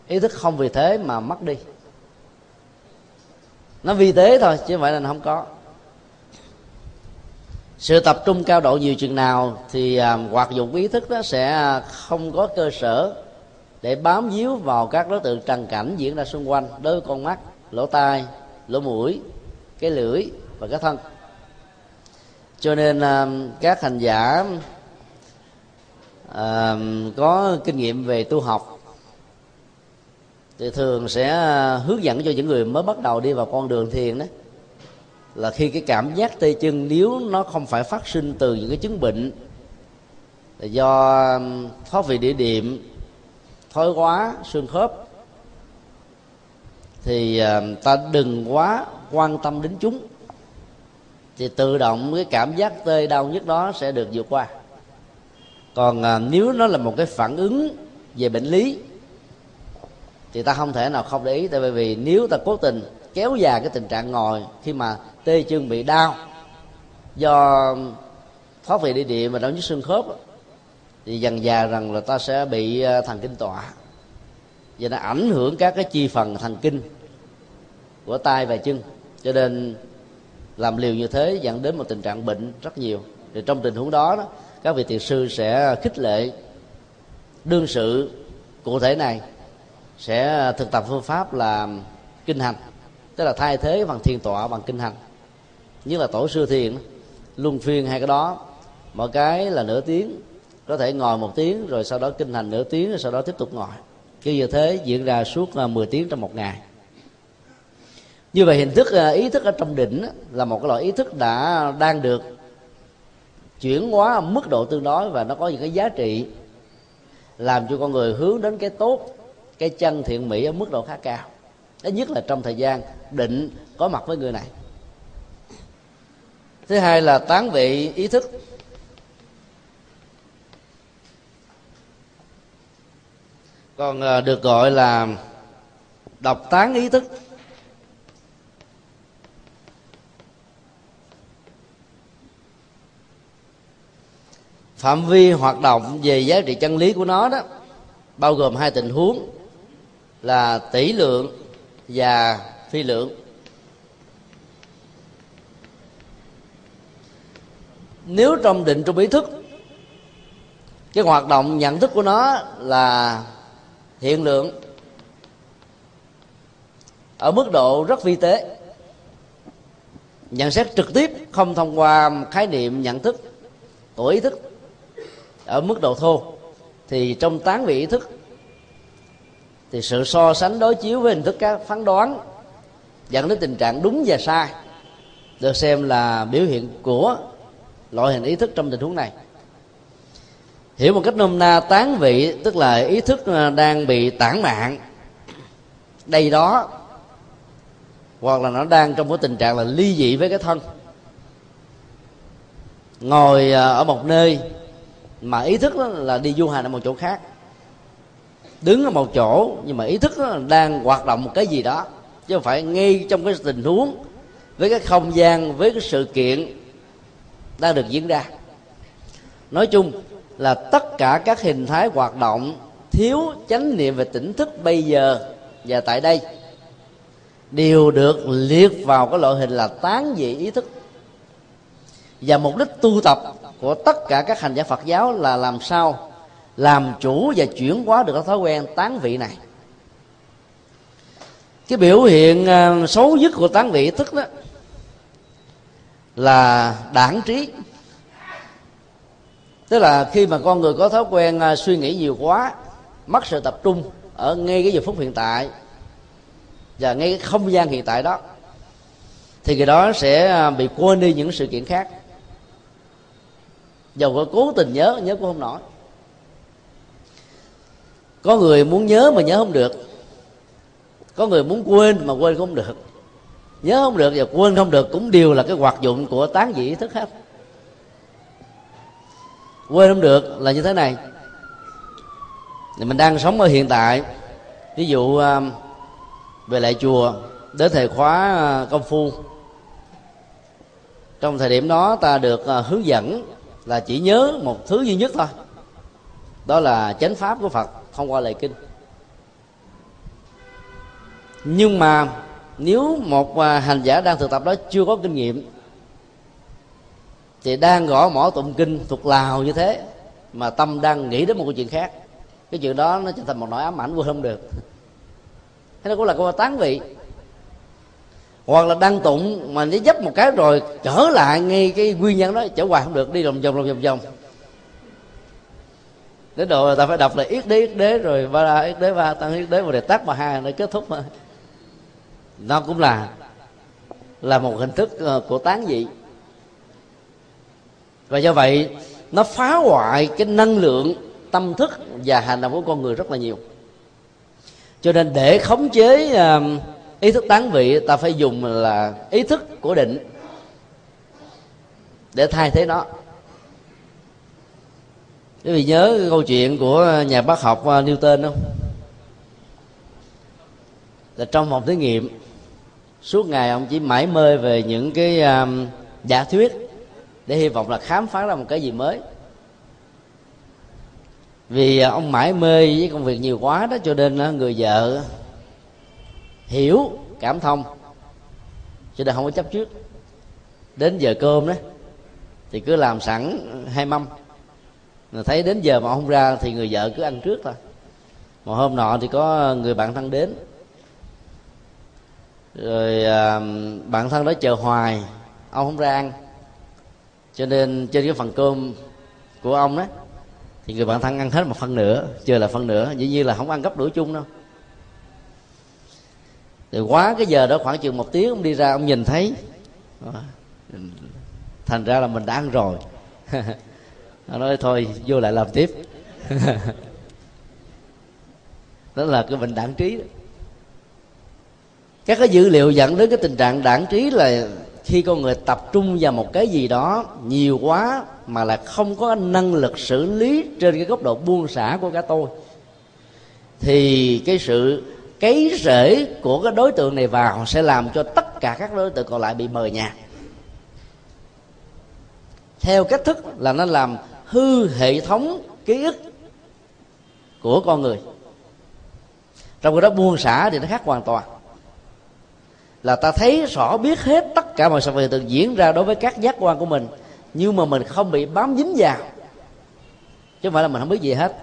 ý thức không vì thế mà mất đi. Nó vi tế thôi, chứ không phải là nó không có. Sự tập trung cao độ nhiều chừng nào thì ờ, hoạt dụng ý thức đó sẽ không có cơ sở để bám víu vào các đối tượng trần cảnh diễn ra xung quanh, đôi con mắt, lỗ tai, lỗ mũi, cái lưỡi và cái thân cho nên à, các hành giả à, có kinh nghiệm về tu học thì thường sẽ hướng dẫn cho những người mới bắt đầu đi vào con đường thiền đó. Là khi cái cảm giác tê chân nếu nó không phải phát sinh từ những cái chứng bệnh là do thoát vị địa điểm thói quá xương khớp thì à, ta đừng quá quan tâm đến chúng thì tự động cái cảm giác tê đau nhất đó sẽ được vượt qua. Còn à, nếu nó là một cái phản ứng về bệnh lý thì ta không thể nào không để ý tại vì nếu ta cố tình kéo dài cái tình trạng ngồi khi mà tê chân bị đau do thoát vị địa địa mà đau nhức xương khớp thì dần già rằng là ta sẽ bị à, thần kinh tọa. Và nó ảnh hưởng các cái chi phần thần kinh của tay và chân. Cho nên làm liều như thế dẫn đến một tình trạng bệnh rất nhiều. Thì trong tình huống đó, đó các vị thiền sư sẽ khích lệ đương sự cụ thể này sẽ thực tập phương pháp là kinh hành tức là thay thế bằng thiền tọa bằng kinh hành. Như là tổ sư thiền luân phiên hai cái đó mỗi cái là nửa tiếng có thể ngồi một tiếng rồi sau đó kinh hành nửa tiếng rồi sau đó tiếp tục ngồi. Cứ như thế diễn ra suốt à, 10 tiếng trong một ngày như vậy hình thức ờ, ý thức ở trong đỉnh là một cái loại ý thức đã đang được chuyển hóa mức độ tương đối và nó có những cái giá trị, làm cho con người hướng đến cái tốt, cái chân thiện mỹ ở mức độ khá cao. Ít nhất là trong thời gian định có mặt với người này. Thứ hai là tán vị ý thức. Còn ờ, được gọi là độc tán ý thức. Phạm vi hoạt động về giá trị chân lý của nó đó, bao gồm hai tình huống là tỷ lượng và phi lượng. Nếu trong định, trong ý thức, cái hoạt động nhận thức của nó là hiện lượng ở mức độ rất vi tế, nhận xét trực tiếp không thông qua khái niệm nhận thức của ý thức ở mức độ thô, thì trong tán vị ý thức, thì sự so sánh đối chiếu với hình thức các phán đoán dẫn đến tình trạng đúng và sai được xem là biểu hiện của loại hình ý thức trong tình huống này. Hiểu một cách nôm na tán vị, tức là ý thức ờ, đang bị tản mạn, đây đó, hoặc là nó đang trong cái tình trạng là ly dị với cái thân, ngồi ờ, ở một nơi mà ý thức là đi du hành ở một chỗ khác. Đứng ở một chỗ, nhưng mà ý thức đang hoạt động một cái gì đó. Chứ không phải ngay trong cái tình huống, với cái không gian, với cái sự kiện đang được diễn ra. Nói chung là tất cả các hình thái hoạt động thiếu chánh niệm về tỉnh thức bây giờ và tại đây đều được liệt vào cái loại hình là tán dị ý thức và mục đích tu tập của tất cả các hành giả Phật giáo là làm sao làm chủ và chuyển hóa được cái thói quen tán vị này. Cái biểu hiện à, xấu nhất của tán vị thức đó là đảng trí. Tức là khi mà con người có thói quen à, suy nghĩ nhiều quá, mất sự tập trung ở ngay cái giờ phút hiện tại và ngay cái không gian hiện tại đó, thì cái đó sẽ à, bị quên đi những sự kiện khác dầu có cố tình nhớ nhớ cũng không nổi. Có người muốn nhớ mà nhớ không được. Có người muốn quên mà quên không được. Nhớ không được và quên không được cũng đều là cái hoạt dụng của tán dị thức hết. Quên không được là như thế này. Thì mình đang sống ở hiện tại. Ví dụ à, về lại chùa, đến thời khóa à, công phu. Trong thời điểm đó ta được à, hướng dẫn là chỉ nhớ một thứ duy nhất thôi. Đó là chánh pháp của phật, thông qua lời kinh. Nhưng mà nếu một à, hành giả đang thực tập đó chưa có kinh nghiệm, thì đang gõ mỏ tụng kinh thuộc lào như thế, mà tâm đang nghĩ đến một câu chuyện khác, cái chuyện đó nó trở thành một nỗi ám ảnh vô không được. Thế nó cũng là câu tán vị hoặc là đăng tụng mà nó dấp một cái rồi trở lại ngay cái nguyên nhân đó trở hoài không được đi vòng vòng vòng vòng vòng. Đến độ ta phải đọc là yết đế yết đế rồi ba la yết đế ba tăng yết đế và để tắt mà hai nó kết thúc mà. Nó cũng là là một hình thức ờ, của tán dị. Và do vậy nó phá hoại cái năng lượng tâm thức và hành động của con người rất là nhiều. Cho nên để khống chế uh, ý thức tán vị ta phải dùng là ý thức của định để thay thế nó. Quý vị nhớ cái câu chuyện của nhà bác học uh, Newton không? Là trong một thí nghiệm suốt ngày ông chỉ mãi mê về những cái um, giả thuyết để hy vọng là khám phá ra một cái gì mới. Vì uh, ông mãi mê với công việc nhiều quá đó cho nên uh, người vợ hiểu cảm thông. Cho nên không có chấp trước. Đến giờ cơm đó thì cứ làm sẵn hai mâm. Rồi thấy đến giờ mà không ra thì người vợ cứ ăn trước thôi. Một hôm nọ thì có người bạn thân đến. Rồi à, bạn thân đó chờ hoài ông không ra ăn. Cho nên trên cái phần cơm của ông đó thì người bạn thân ăn hết một phần nữa chờ là phần nữa dĩ nhiên là không ăn gấp đũa chung đâu thì quá cái giờ đó khoảng chừng một tiếng ông đi ra, ông nhìn thấy. Ờ, thành ra là mình đã ăn rồi. Nó nói, thôi, vô lại làm tiếp. Đó là cái bệnh đảng trí đó. Các cái dữ liệu dẫn đến cái tình trạng đảng trí là khi con người tập trung vào một cái gì đó nhiều quá mà là không có năng lực xử lý trên cái góc độ buông xả của cả tôi, thì cái sự cái rễ của cái đối tượng này vào sẽ làm cho tất cả các đối tượng còn lại bị mờ nhạt theo cách thức là nó làm hư hệ thống ký ức của con người. Trong cái đó buông xả thì nó khác hoàn toàn. Là ta thấy rõ biết hết tất cả mọi sự việc từng diễn ra đối với các giác quan của mình, nhưng mà mình không bị bám dính vào. Chứ không phải là mình không biết gì hết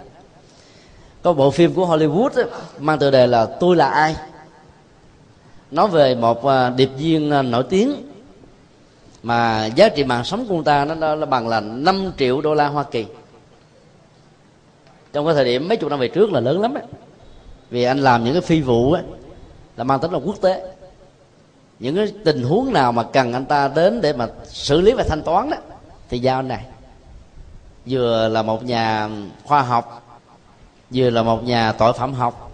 có bộ phim của Hollywood ấy, mang tựa đề là tôi là ai? Nói về một à, điệp viên à, nổi tiếng mà giá trị mạng sống của ông ta nó nó bằng là 5 triệu đô la Hoa Kỳ. Trong cái thời điểm mấy chục năm về trước là lớn lắm ấy. vì anh làm những cái phi vụ ấy, là mang tính là quốc tế. Những cái tình huống nào mà cần anh ta đến để mà xử lý và thanh toán đó thì giao anh này. Vừa là một nhà khoa học vừa là một nhà tội phạm học,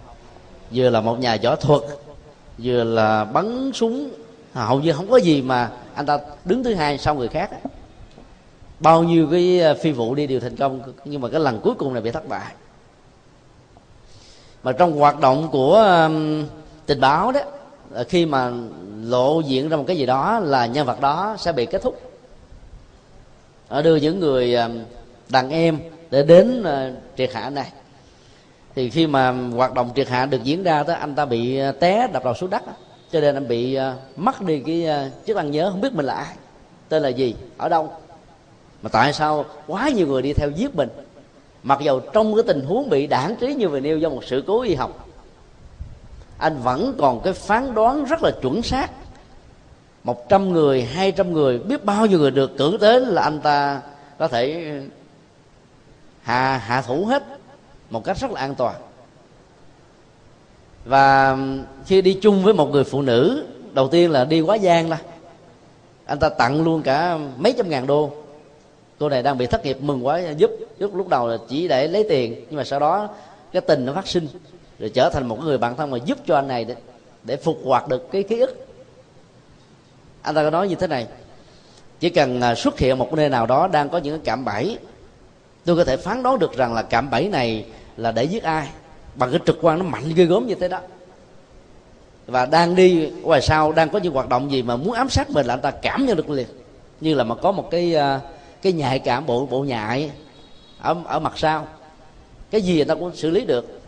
vừa là một nhà võ thuật, vừa là bắn súng. À, hầu như không có gì mà anh ta đứng thứ hai sau người khác bao nhiêu cái à, phi vụ đi đều thành công, nhưng mà cái lần cuối cùng này bị thất bại. Mà trong hoạt động của tình báo đó à, khi mà lộ diện ra một cái gì đó là nhân vật đó sẽ bị kết thúc. Ở đưa những người đàn em để đến triệt hạ này thì khi mà hoạt động triệt hạ được diễn ra đó, anh ta bị ờ, té đập đầu xuống đất cho nên anh bị ờ, mất đi cái ờ, chức năng nhớ, không biết mình là ai, tên là gì, ở đâu. Mà tại sao quá nhiều người đi theo giết mình? Mặc dầu trong cái tình huống bị đảng trí như vừa nêu do một sự cố y học, anh vẫn còn cái phán đoán rất là chuẩn xác. Một trăm người, hai trăm người, biết bao nhiêu người được cử đến là anh ta có thể hạ hạ thủ hết một cách rất là an toàn. Và khi đi chung với một người phụ nữ đầu tiên là đi quá gian là anh ta tặng luôn cả mấy trăm ngàn đô. Cô này đang bị thất nghiệp mừng quá giúp giúp lúc đầu là chỉ để lấy tiền nhưng mà sau đó cái tình nó phát sinh rồi trở thành một người bạn thân mà giúp cho anh này để, để phục hoạt được cái ký ức. Anh ta có nói như thế này chỉ cần à, xuất hiện một nơi nào đó đang có những cái cạm bẫy tôi có thể phán đoán được rằng là cạm bẫy này là để giết ai? Bằng cái trực quan nó mạnh ghê gớm như thế đó. Và đang đi, ngoài sau đang có những hoạt động gì mà muốn ám sát mình là anh ta cảm nhận được liền. Như là mà có một cái ờ, cái nhạy cảm, bộ bộ nhại ở ở mặt sau. Cái gì người ta cũng xử lý được.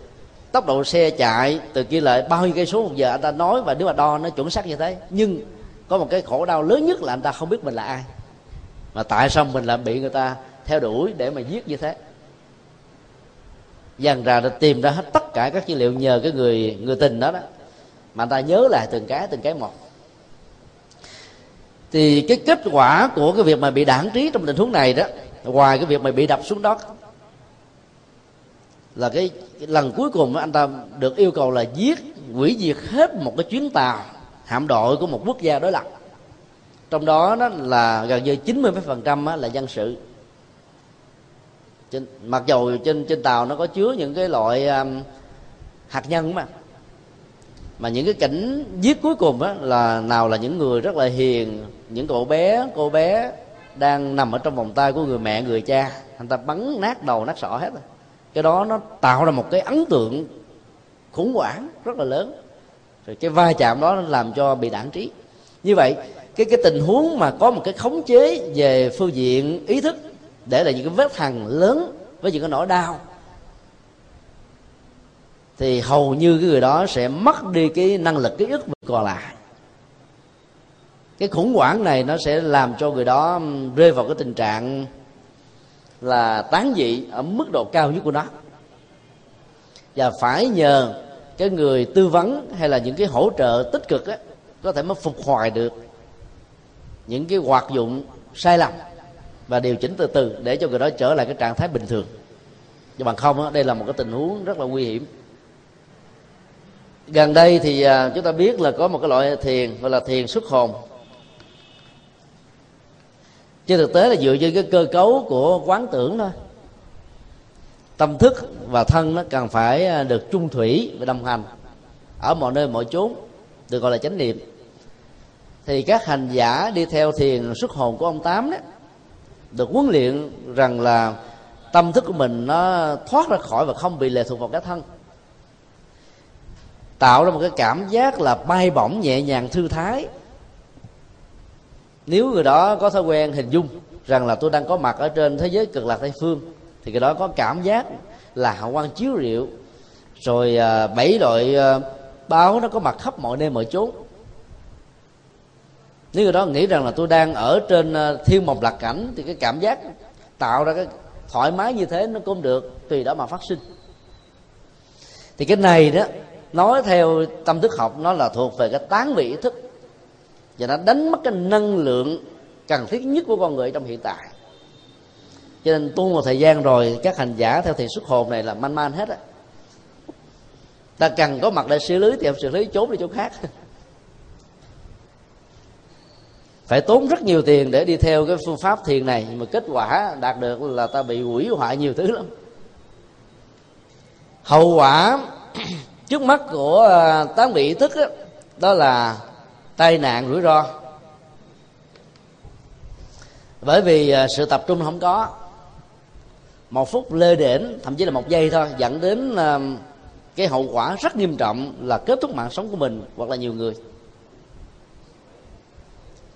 Tốc độ xe chạy từ kia lại bao nhiêu cây số một giờ anh ta nói và nếu mà đo nó chuẩn xác như thế. Nhưng có một cái khổ đau lớn nhất là anh ta không biết mình là ai. Mà tại sao mình lại bị người ta theo đuổi để mà giết như thế. Dần ra đã tìm ra hết tất cả các dữ liệu nhờ cái người người tình đó đó. Mà ta nhớ lại từng cái từng cái một. Thì cái kết quả của cái việc mà bị đảng trí trong tình huống này đó ngoài cái việc mà bị đập xuống đất là cái, cái lần cuối cùng anh ta được yêu cầu là giết hủy diệt hết một cái chuyến tàu hạm đội của một quốc gia đối lập. Trong đó đó là gần như 90 phần trăm là dân sự trên, mặc dù trên trên tàu nó có chứa những cái loại um, hạt nhân mà. Mà những cái cảnh giết cuối cùng á là nào là những người rất là hiền những cậu bé cô bé đang nằm ở trong vòng tay của người mẹ người cha. Anh ta bắn nát đầu nát sọ hết rồi. Cái đó nó tạo ra một cái ấn tượng khủng hoảng rất là lớn. Rồi cái va chạm đó nó làm cho bị đảng trí. Như vậy cái cái tình huống mà có một cái khống chế về phương diện ý thức để lại những cái vết hằn lớn với những cái nỗi đau, thì hầu như cái người đó sẽ mất đi cái năng lực ký ức còn lại. Cái khủng hoảng này nó sẽ làm cho người đó rơi vào cái tình trạng là tán dị ở mức độ cao nhất của nó. Và phải nhờ cái người tư vấn hay là những cái hỗ trợ tích cực á, có thể mới phục hồi được những cái hoạt dụng sai lầm và điều chỉnh từ từ để cho người đó trở lại cái trạng thái bình thường. Nhưng bằng không đây là một cái tình huống rất là nguy hiểm. Gần đây thì à, chúng ta biết là có một cái loại thiền gọi là thiền xuất hồn. Trên thực tế là dựa trên cái cơ cấu của quán tưởng thôi. Tâm thức và thân nó cần phải à, được trung thủy và đồng hành ở mọi nơi mọi chốn, được gọi là chánh niệm. Thì các hành giả đi theo thiền xuất hồn của ông tám đó được huấn luyện rằng là tâm thức của mình nó thoát ra khỏi và không bị lệ thuộc vào cái thân. Tạo ra một cái cảm giác là bay bổng nhẹ nhàng, thư thái. Nếu người đó có thói quen hình dung rằng là tôi đang có mặt ở trên thế giới cực lạc tây phương, thì cái đó có cảm giác là hào quang chiếu rượu. Rồi à, bảy loại à, báo nó có mặt khắp mọi nơi, mọi chốn nếu người đó, nghĩ rằng là tôi đang ở trên ờ, thiên mộc lạc cảnh, thì cái cảm giác tạo ra cái thoải mái như thế nó cũng được, tùy đó mà phát sinh. Thì cái này đó, nói theo tâm thức học, nó là thuộc về cái tán vị ý thức. Và nó đánh mất cái năng lượng cần thiết nhất của con người trong hiện tại. Cho nên tu một thời gian rồi, các hành giả theo thiền xuất hồn này là man man hết á. Ta cần có mặt để xử lý thì không xử lý, trốn đi chỗ khác. phải tốn rất nhiều tiền để đi theo cái phương pháp thiền này mà kết quả đạt được là ta bị hủy hoại nhiều thứ lắm. Hậu quả trước mắt của à, tán bị ý thức đó, đó là tai nạn rủi ro. Bởi vì à, sự tập trung không có. Một phút lê đễnh thậm chí là một giây thôi dẫn đến à, cái hậu quả rất nghiêm trọng là kết thúc mạng sống của mình hoặc là nhiều người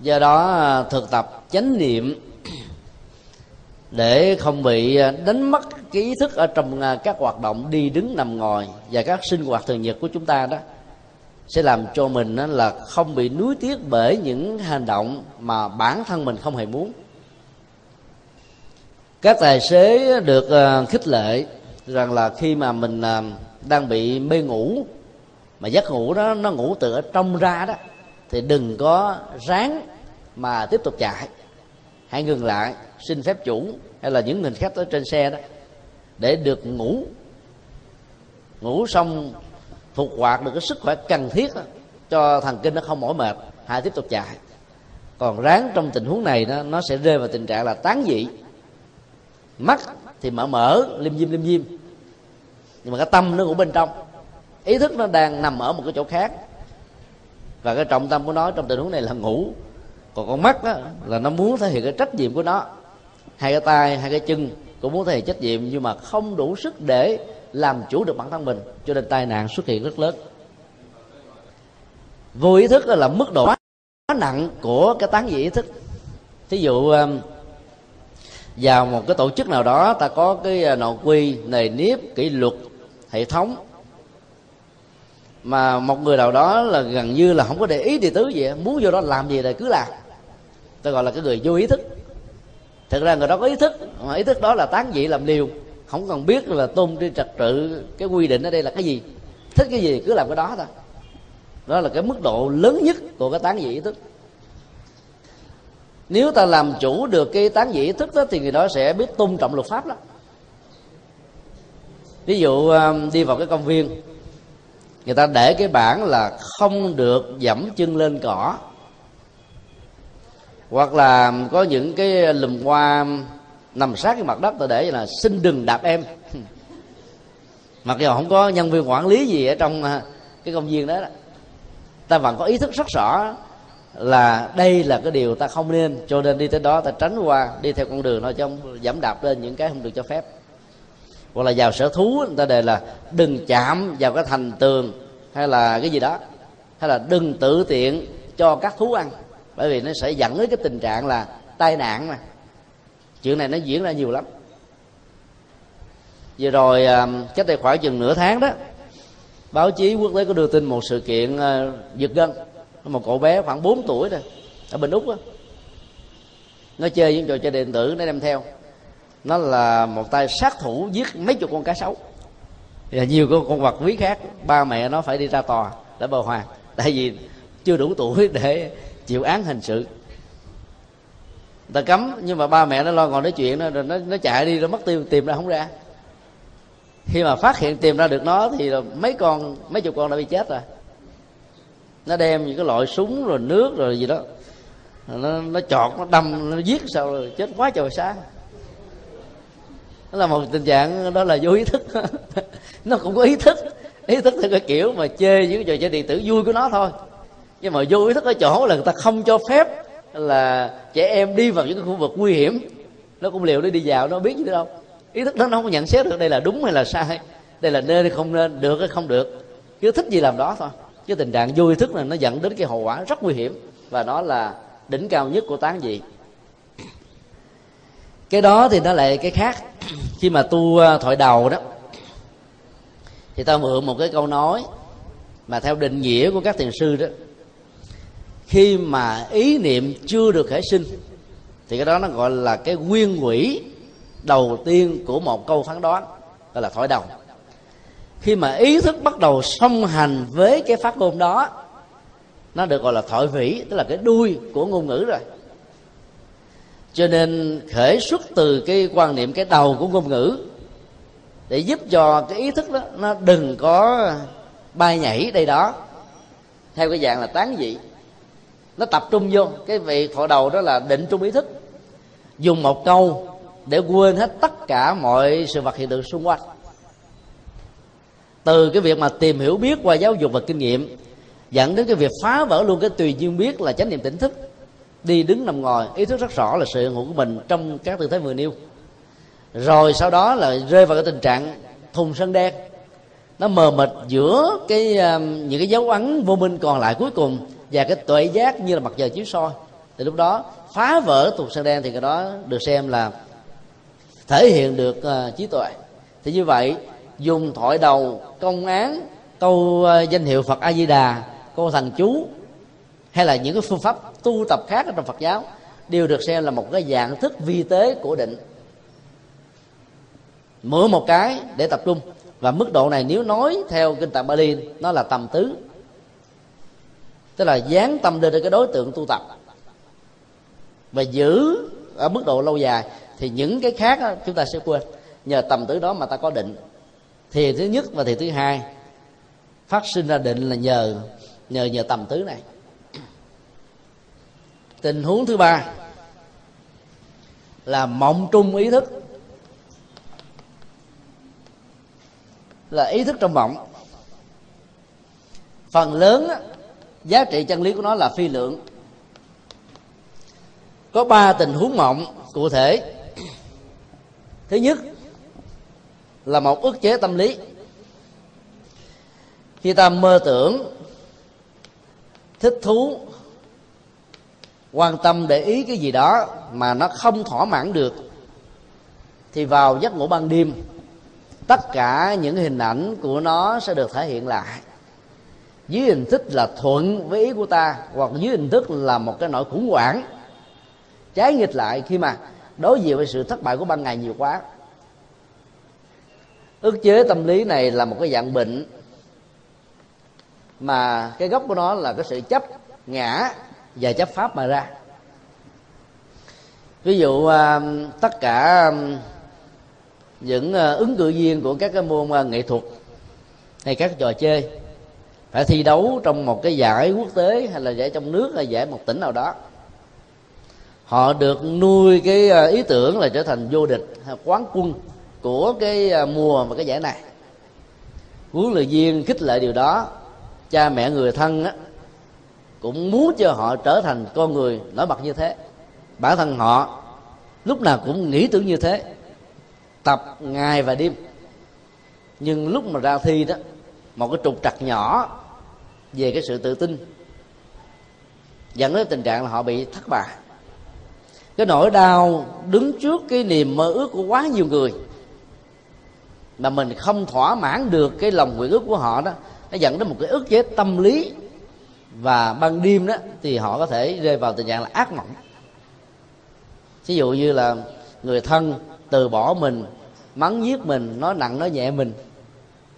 do đó à, thực tập chánh niệm để không bị à, đánh mất cái ý thức ở trong à, các hoạt động đi đứng nằm ngồi và các sinh hoạt thường nhật của chúng ta đó, sẽ làm cho mình là không bị nuối tiếc bởi những hành động mà bản thân mình không hề muốn. Các tài xế được khích lệ rằng là khi mà mình đang bị mê ngủ, mà giấc ngủ đó, nó ngủ từ ở trong ra đó, thì đừng có ráng mà tiếp tục chạy. Hãy ngừng lại xin phép chủ hay là những người khách ở trên xe đó để được ngủ. Ngủ xong phục hoạt được cái sức khỏe cần thiết đó, cho thần kinh nó không mỏi mệt hãy tiếp tục chạy. Còn ráng trong tình huống này nó, nó sẽ rơi vào tình trạng là tán dị. Mắt thì mở mở lim dim lim dim. Nhưng mà cái tâm nó cũng bên trong. Ý thức nó đang nằm ở một cái chỗ khác. Và cái trọng tâm của nó trong tình huống này là ngủ còn con mắt đó, là nó muốn thể hiện cái trách nhiệm của nó. Hai cái tay hai cái chân cũng muốn thể hiện trách nhiệm nhưng mà không đủ sức để làm chủ được bản thân mình. Cho nên tai nạn xuất hiện rất lớn. Vô ý thức là mức độ quá nặng của cái tán dị ý thức. Thí dụ um, vào một cái tổ chức nào đó ta có cái à, nội quy nề nếp kỷ luật hệ thống. Mà một người nào đó là gần như là không có để ý gì tứ gì muốn vô đó làm gì thì cứ làm ta gọi là cái người vô ý thức. Thực ra người đó có ý thức, mà ý thức đó là tán dị làm liều. Không cần biết là tôn trên trật tự, cái quy định ở đây là cái gì. Thích cái gì cứ làm cái đó thôi. Đó là cái mức độ lớn nhất của cái tán dị ý thức. Nếu ta làm chủ được cái tán dị ý thức đó thì người đó sẽ biết tôn trọng luật pháp đó. Ví dụ um, đi vào cái công viên, người ta để cái bảng là không được dẫm chân lên cỏ hoặc là có những cái lùm hoa nằm sát cái mặt đất ta để là xin đừng đạp em. Mặc dù không có nhân viên quản lý gì ở trong à, cái công viên đó, đó ta vẫn có ý thức rất rõ là đây là cái điều ta không nên cho nên đi tới đó ta tránh qua đi theo con đường thôi chứ không giảm đạp lên những cái không được cho phép. Hoặc là vào sở thú người ta đề là đừng chạm vào cái thành tường hay là cái gì đó hay là đừng tự tiện cho các thú ăn bởi vì nó sẽ dẫn đến cái tình trạng là tai nạn mà. Chuyện này nó diễn ra nhiều lắm. Vừa rồi à, cách đây khoảng chừng nửa tháng đó, báo chí quốc tế có đưa tin một sự kiện à, giật gân. Một cậu bé khoảng 4 tuổi rồi ở bên úc đó. nó chơi những trò chơi điện tử, nó đem theo. Nó là một tay sát thủ giết mấy chục con cá sấu. Và nhiều con con vật quý khác, ba mẹ nó phải đi ra tòa để bầu hoàng. Tại vì chưa đủ tuổi để chịu án hình sự. Ta cấm, nhưng mà ba mẹ nó lo ngồi nói chuyện nó rồi nó nó chạy đi nó mất tiêu, tìm ra không ra. Khi mà phát hiện tìm ra được nó thì mấy con, mấy chục con đã bị chết rồi. Nó đem những cái loại súng, rồi nước, rồi gì đó. Nó nó chọt, nó đâm, nó giết sao rồi chết quá trời xa. Đó là một tình trạng đó là vô ý thức. Nó cũng có ý thức. Ý thức theo cái kiểu mà chê những trò chơi điện tử vui của nó thôi nhưng mà vô ý thức ở chỗ là người ta không cho phép là trẻ em đi vào những cái khu vực nguy hiểm. Nó cũng liều nó đi vào, nó biết gì đâu. Ý thức đó nó không nhận xét được đây là đúng hay là sai, đây là nên hay không nên, được hay không được. Cứ thích gì làm đó thôi. Cái tình trạng vô ý thức là nó dẫn đến cái hậu quả rất nguy hiểm, và nó là đỉnh cao nhất của tán dị. Cái đó thì nó lại cái khác. Khi mà tu à, thoại đầu đó, thì ta mượn một cái câu nói mà theo định nghĩa của các thiền sư đó khi mà ý niệm chưa được khởi sinh, thì cái đó nó gọi là cái nguyên quỷ đầu tiên của một câu phán đoán gọi là thổi đầu. Khi mà ý thức bắt đầu song hành với cái phát ngôn đó, nó được gọi là thổi vĩ, tức là cái đuôi của ngôn ngữ rồi. Cho nên khởi xuất từ cái quan niệm cái đầu của ngôn ngữ để giúp cho cái ý thức đó, nó đừng có bay nhảy đây đó. Theo cái dạng là tán dị nó tập trung vô. Cái vị thọ đầu đó là định trung ý thức. Dùng một câu để quên hết tất cả mọi sự vật hiện tượng xung quanh. Từ cái việc mà tìm hiểu biết qua giáo dục và kinh nghiệm, dẫn đến cái việc phá vỡ luôn cái tùy duyên biết là chánh niệm tỉnh thức, đi đứng nằm ngồi, ý thức rất rõ là sự hiện hữu của mình trong các tư thế vừa nêu. Rồi sau đó là rơi vào cái tình trạng thùng sân đen. Nó mờ mịt giữa cái um, những cái dấu ấn vô minh còn lại cuối cùng và cái tuệ giác như là mặt trời chiếu soi. Thì lúc đó phá vỡ tục sân đen thì cái đó được xem là thể hiện được uh, trí tuệ. Thì như vậy dùng thoại đầu công án câu uh, danh hiệu phật a di đà câu thành chú hay là những cái phương pháp tu tập khác ở trong phật giáo đều được xem là một cái dạng thức vi tế của định. Mượn một cái để tập trung. Và mức độ này nếu nói theo kinh tạng Bali nó là tầm tứ tức là dán tâm lên cái đối tượng tu tập. Và giữ ở mức độ lâu dài. Thì những cái khác đó, chúng ta sẽ quên. Nhờ tầm tứ đó mà ta có định. Thì thứ nhất và thì thứ hai phát sinh ra định là nhờ nhờ nhờ tầm tứ này. Tình huống thứ ba là mộng trung ý thức. Là ý thức trong mộng. Phần lớn giá trị chân lý của nó là phi lượng. Có ba tình huống mộng cụ thể. Thứ nhất là một ức chế tâm lý. Khi ta mơ tưởng, thích thú, quan tâm để ý cái gì đó mà nó không thỏa mãn được, thì vào giấc ngủ ban đêm, tất cả những hình ảnh của nó sẽ được thể hiện lại dưới hình thức là thuận với ý của ta, hoặc dưới hình thức là một cái nỗi khủng hoảng. Trái nghịch lại khi mà đối diện với sự thất bại của ban ngày nhiều quá. Ức chế tâm lý này là một cái dạng bệnh, mà cái gốc của nó là cái sự chấp ngã và chấp pháp mà ra. Ví dụ à, tất cả à, những à, ứng cử viên của các cái môn nghệ thuật hay các trò chơi phải thi đấu trong một cái giải quốc tế hay là giải trong nước hay giải một tỉnh nào đó. Họ được nuôi cái ờ, ý tưởng là trở thành vô địch hay quán quân của cái ờ, mùa và cái giải này. Huấn luyện viên khích lệ điều đó. Cha mẹ người thân á, cũng muốn cho họ trở thành con người nổi bật như thế. Bản thân họ lúc nào cũng nghĩ tưởng như thế tập ngày và đêm. Nhưng lúc mà ra thi đó một cái trục trặc nhỏ về cái sự tự tin. Dẫn đến tình trạng là họ bị thất bại. Cái nỗi đau đứng trước cái niềm mơ ước của quá nhiều người, mà mình không thỏa mãn được cái lòng nguyện ước của họ đó, nó dẫn đến một cái ức chế tâm lý. Và ban đêm đó thì họ có thể rơi vào tình trạng là ác mộng. Ví dụ như là người thân từ bỏ mình, mắng giết mình, nói nặng nói nhẹ mình,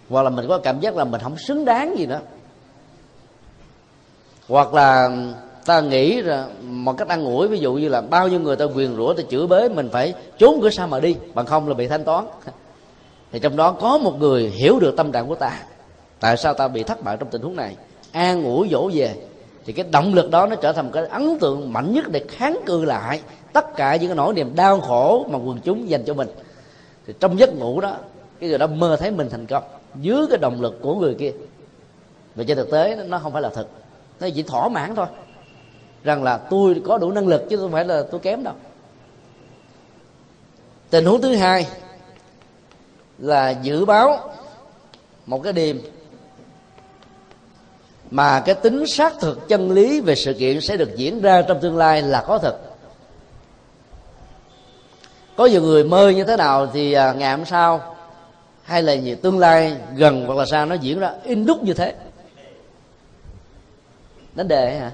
hoặc là mình có cảm giác là mình không xứng đáng gì nữa hoặc là ta nghĩ là một cách ăn ủi, ví dụ như là bao nhiêu người ta quyền rủa, ta chửi bới, mình phải trốn cửa sao mà đi, bằng không là bị thanh toán. Thì trong đó có một người hiểu được tâm trạng của ta. Tại sao ta bị thất bại trong tình huống này? An ủi dỗ về. Thì cái động lực đó nó trở thành một cái ấn tượng mạnh nhất để kháng cự lại tất cả những cái nỗi niềm đau khổ mà quần chúng dành cho mình. Thì trong giấc ngủ đó, cái người đó mơ thấy mình thành công dưới cái động lực của người kia. Và trên thực tế, nó không phải là thật nó chỉ thỏa mãn thôi. Rằng là tôi có đủ năng lực chứ không phải là tôi kém đâu. Tình huống thứ hai là dự báo một cái điểm mà cái tính xác thực chân lý về sự kiện sẽ được diễn ra trong tương lai là có thật. Có nhiều người mơ như thế nào thì à, ngày hôm sau hay là gì, tương lai gần hoặc là xa nó diễn ra. In đúc như thế đánh đề hả?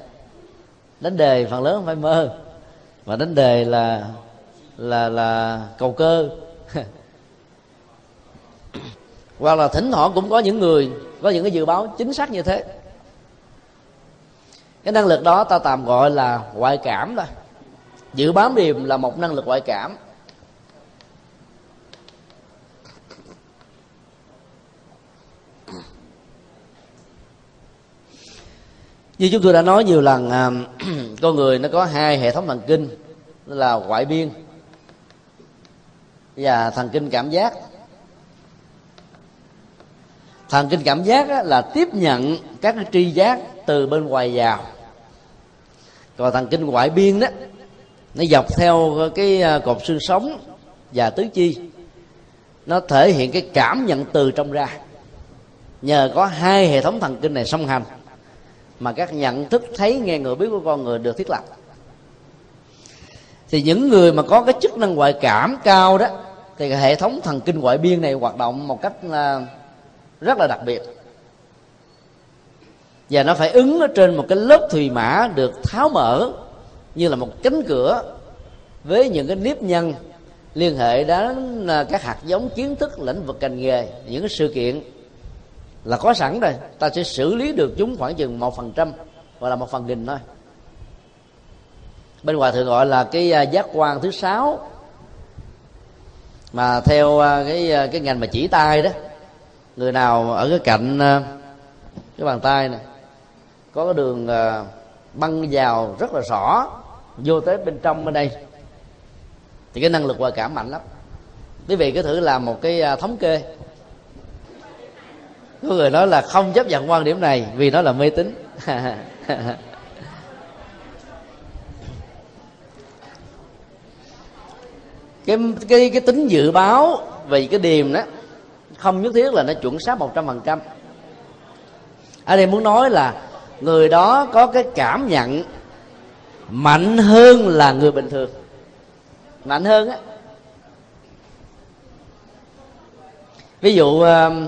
Đánh đề phần lớn không phải mơ và đánh đề là là là cầu cơ. Hoặc là thỉnh thoảng cũng có những người, có những cái dự báo chính xác như thế. Cái năng lực đó ta tạm gọi là ngoại cảm thôi dự báo điềm là một năng lực ngoại cảm. Như chúng tôi đã nói nhiều lần à, con người nó có hai hệ thống thần kinh là ngoại biên và thần kinh cảm giác. Thần kinh cảm giác là tiếp nhận các cái tri giác từ bên ngoài vào. Còn thần kinh ngoại biên đó nó dọc theo cái à, cột xương sống và tứ chi. Nó thể hiện cái cảm nhận từ trong ra. Nhờ có hai hệ thống thần kinh này song hành mà các nhận thức thấy nghe người biết của con người được thiết lập. Thì những người mà có cái chức năng ngoại cảm cao đó, thì hệ thống thần kinh ngoại biên này hoạt động một cách là rất là đặc biệt. Và nó phải ứng ở trên một cái lớp thùy mã được tháo mở như là một cánh cửa với những cái nếp nhân liên hệ đến à, các hạt giống kiến thức lĩnh vực ngành nghề, những cái sự kiện là có sẵn rồi ta sẽ xử lý được chúng khoảng chừng một phần trăm, hoặc là một phần nghìn thôi. Bên ngoài thường gọi là cái à, giác quan thứ sáu. Mà theo à, cái à, cái ngành mà chỉ tay đó, người nào ở cái cạnh cái bàn tay này, có cái đường băng vào rất là rõ, vô tới bên trong bên đây, thì cái năng lực quả cảm mạnh lắm. Quý vị cứ thử làm một cái thống kê có người nói là không chấp nhận quan điểm này vì nó là mê tín. Cái cái cái tính dự báo về cái điềm đó, không nhất thiết là nó chuẩn xác một trăm phần trăm. Ở đây muốn nói là người đó có cái cảm nhận mạnh hơn là người bình thường. Mạnh hơn á. Ví dụ um,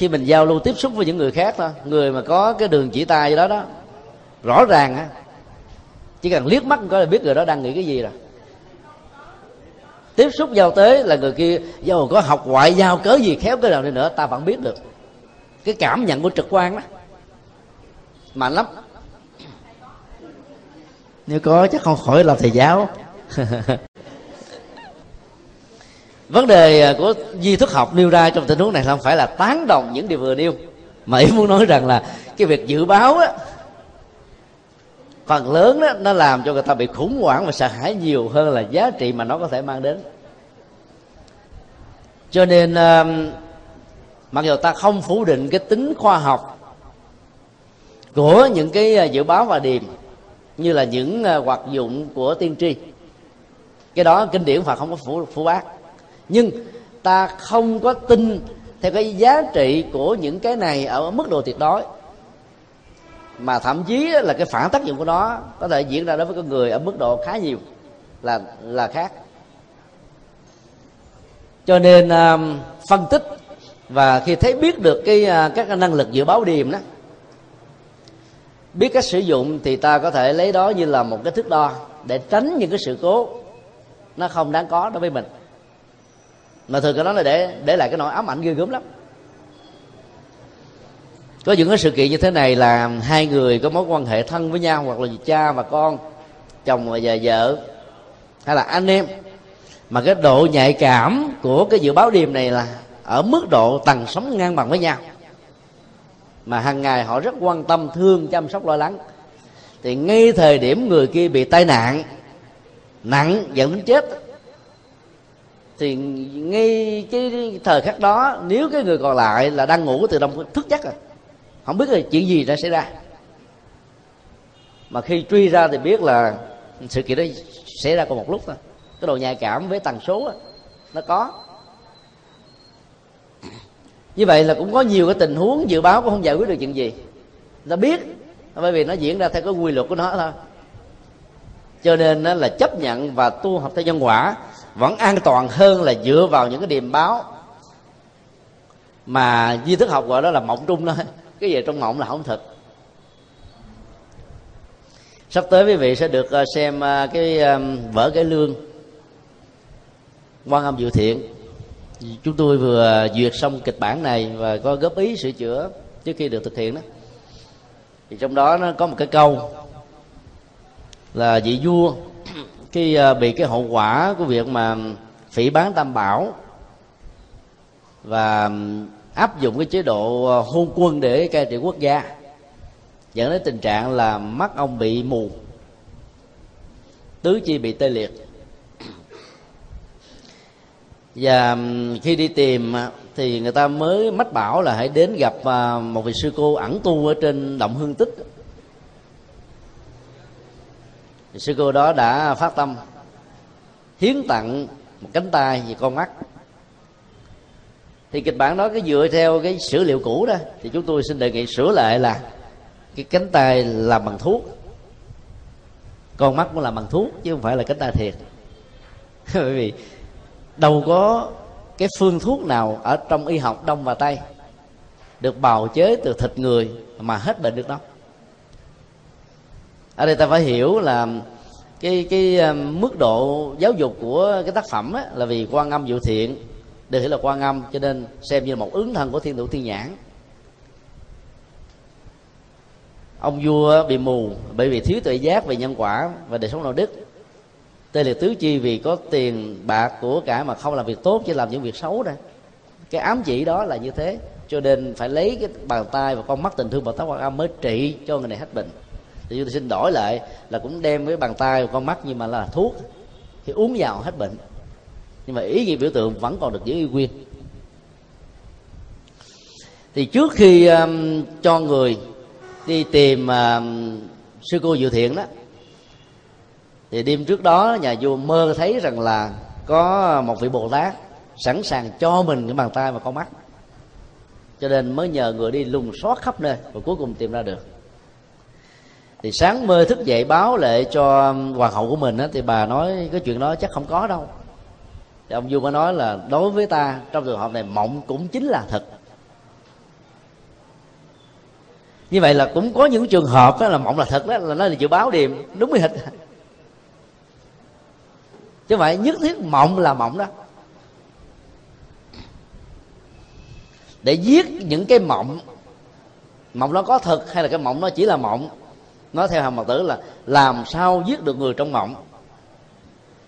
khi mình giao lưu tiếp xúc với những người khác thôi người mà có cái đường chỉ tay đó đó rõ ràng á chỉ cần liếc mắt có là biết người đó đang nghĩ cái gì rồi. Tiếp xúc giao tế là người kia dầu có học ngoại giao cớ gì khéo cái nào đi nữa ta vẫn biết được. Cái cảm nhận của trực quan đó mạnh lắm. Nếu có chắc không khỏi làm thầy giáo vấn đề à, của di thức học nêu ra trong tình huống này không phải là tán đồng những điều vừa nêu mà ý muốn nói rằng là cái việc dự báo á phần lớn đó nó làm cho người ta bị khủng hoảng và sợ hãi nhiều hơn là giá trị mà nó có thể mang đến. Cho nên uh, mặc dù ta không phủ định cái tính khoa học của những cái à, dự báo và điềm như là những hoạt dụng của tiên tri cái đó kinh điển phật không có phủ phủ bác nhưng ta không có tin theo cái giá trị của những cái này ở mức độ tuyệt đối. Mà thậm chí là cái phản tác dụng của nó có thể diễn ra đối với con người ở mức độ khá nhiều là là khác. Cho nên à, phân tích và khi thấy biết được cái uh, các năng lực dự báo điềm đó biết cách sử dụng thì ta có thể lấy đó như là một cái thước đo để tránh những cái sự cố nó không đáng có đối với mình mà thường cái đó là để để lại cái nỗi ám ảnh ghê gớm lắm. Có những cái sự kiện như thế này là hai người có mối quan hệ thân với nhau hoặc là cha và con, chồng và vợ hay là anh em. Mà cái độ nhạy cảm của cái dự báo điềm này là ở mức độ tầng sống ngang bằng với nhau. Mà hàng ngày họ rất quan tâm, thương, chăm sóc, lo lắng. Thì ngay thời điểm người kia bị tai nạn, nặng, dẫn đến chết thì ngay cái thời khắc đó nếu cái người còn lại là đang ngủ từ đông thức giấc rồi không biết là chuyện gì đã xảy ra. Mà khi truy ra thì biết là sự kiện đó xảy ra còn một lúc thôi. Cái độ nhạy cảm với tần số đó, nó có. Như vậy là cũng có nhiều cái tình huống dự báo cũng không giải quyết được chuyện gì. Ta biết bởi vì nó diễn ra theo cái quy luật của nó thôi. Cho nên nó là chấp nhận và tu học theo nhân quả vẫn an toàn hơn là dựa vào những cái điềm báo. Mà di thức học gọi đó là mộng trung thôi cái gì trong mộng là không thật sắp tới quý vị sẽ được ờ, xem ờ, cái vở cái lương. Quan âm diệu thiện. Chúng tôi vừa duyệt xong kịch bản này và có góp ý sửa chữa trước khi được thực hiện đó. Thì trong đó nó có một cái câu là vị vua khi ờ, bị cái hậu quả của việc mà phỉ bán tam bảo và áp dụng cái chế độ ờ, hôn quân để cai trị quốc gia, dẫn đến tình trạng là mắt ông bị mù, tứ chi bị tê liệt. Và khi đi tìm ờ, thì người ta mới mách bảo là hãy đến gặp một vị sư cô ẩn tu ở trên động hương tích sư cô đó đã phát tâm, hiến tặng một cánh tay và con mắt. Thì kịch bản đó cái dựa theo cái sử liệu cũ đó, thì chúng tôi xin đề nghị sửa lại là cái cánh tay làm bằng thuốc. Con mắt cũng làm bằng thuốc chứ không phải là cánh tay thiệt. Bởi vì đâu có cái phương thuốc nào ở trong y học đông và tây được bào chế từ thịt người mà hết bệnh được đâu ở đây ta phải hiểu là cái cái ờ, mức độ giáo dục của cái tác phẩm á, là vì quan âm diệu thiện được hiểu là quan âm cho nên xem như là một ứng thân của thiên thủ thiên nhãn. Ông vua bị mù bởi vì thiếu tuệ giác về nhân quả và đời sống đạo đức. Tê liệt tứ chi vì có tiền bạc của cả mà không làm việc tốt chỉ làm những việc xấu đó cái ám chỉ đó là như thế cho nên phải lấy cái bàn tay và con mắt tình thương và tát quan âm mới trị cho người này hết bệnh thì chúng tôi xin đổi lại là cũng đem cái bàn tay và con mắt nhưng mà là thuốc thì uống vào hết bệnh. Nhưng mà ý nghĩa biểu tượng vẫn còn được giữ y nguyên. Thì trước khi um, cho người đi tìm um, sư cô dự thiện đó thì đêm trước đó nhà vua mơ thấy rằng là có một vị bồ tát sẵn sàng cho mình cái bàn tay và con mắt. Cho nên mới nhờ người đi lùng xót khắp nơi và cuối cùng tìm ra được thì sáng mơ thức dậy báo lệ cho um, hoàng hậu của mình á, thì bà nói cái chuyện đó chắc không có đâu. Thì ông vua mới nói là đối với ta trong trường hợp này mộng cũng chính là thật. Như vậy là cũng có những trường hợp đó là mộng là thật đó là nó là dự báo điềm đúng với hịch chứ vậy nhất thiết mộng là mộng đó. Để giết những cái mộng mộng nó có thật hay là cái mộng nó chỉ là mộng nói theo hàng mật tử là làm sao giết được người trong mộng?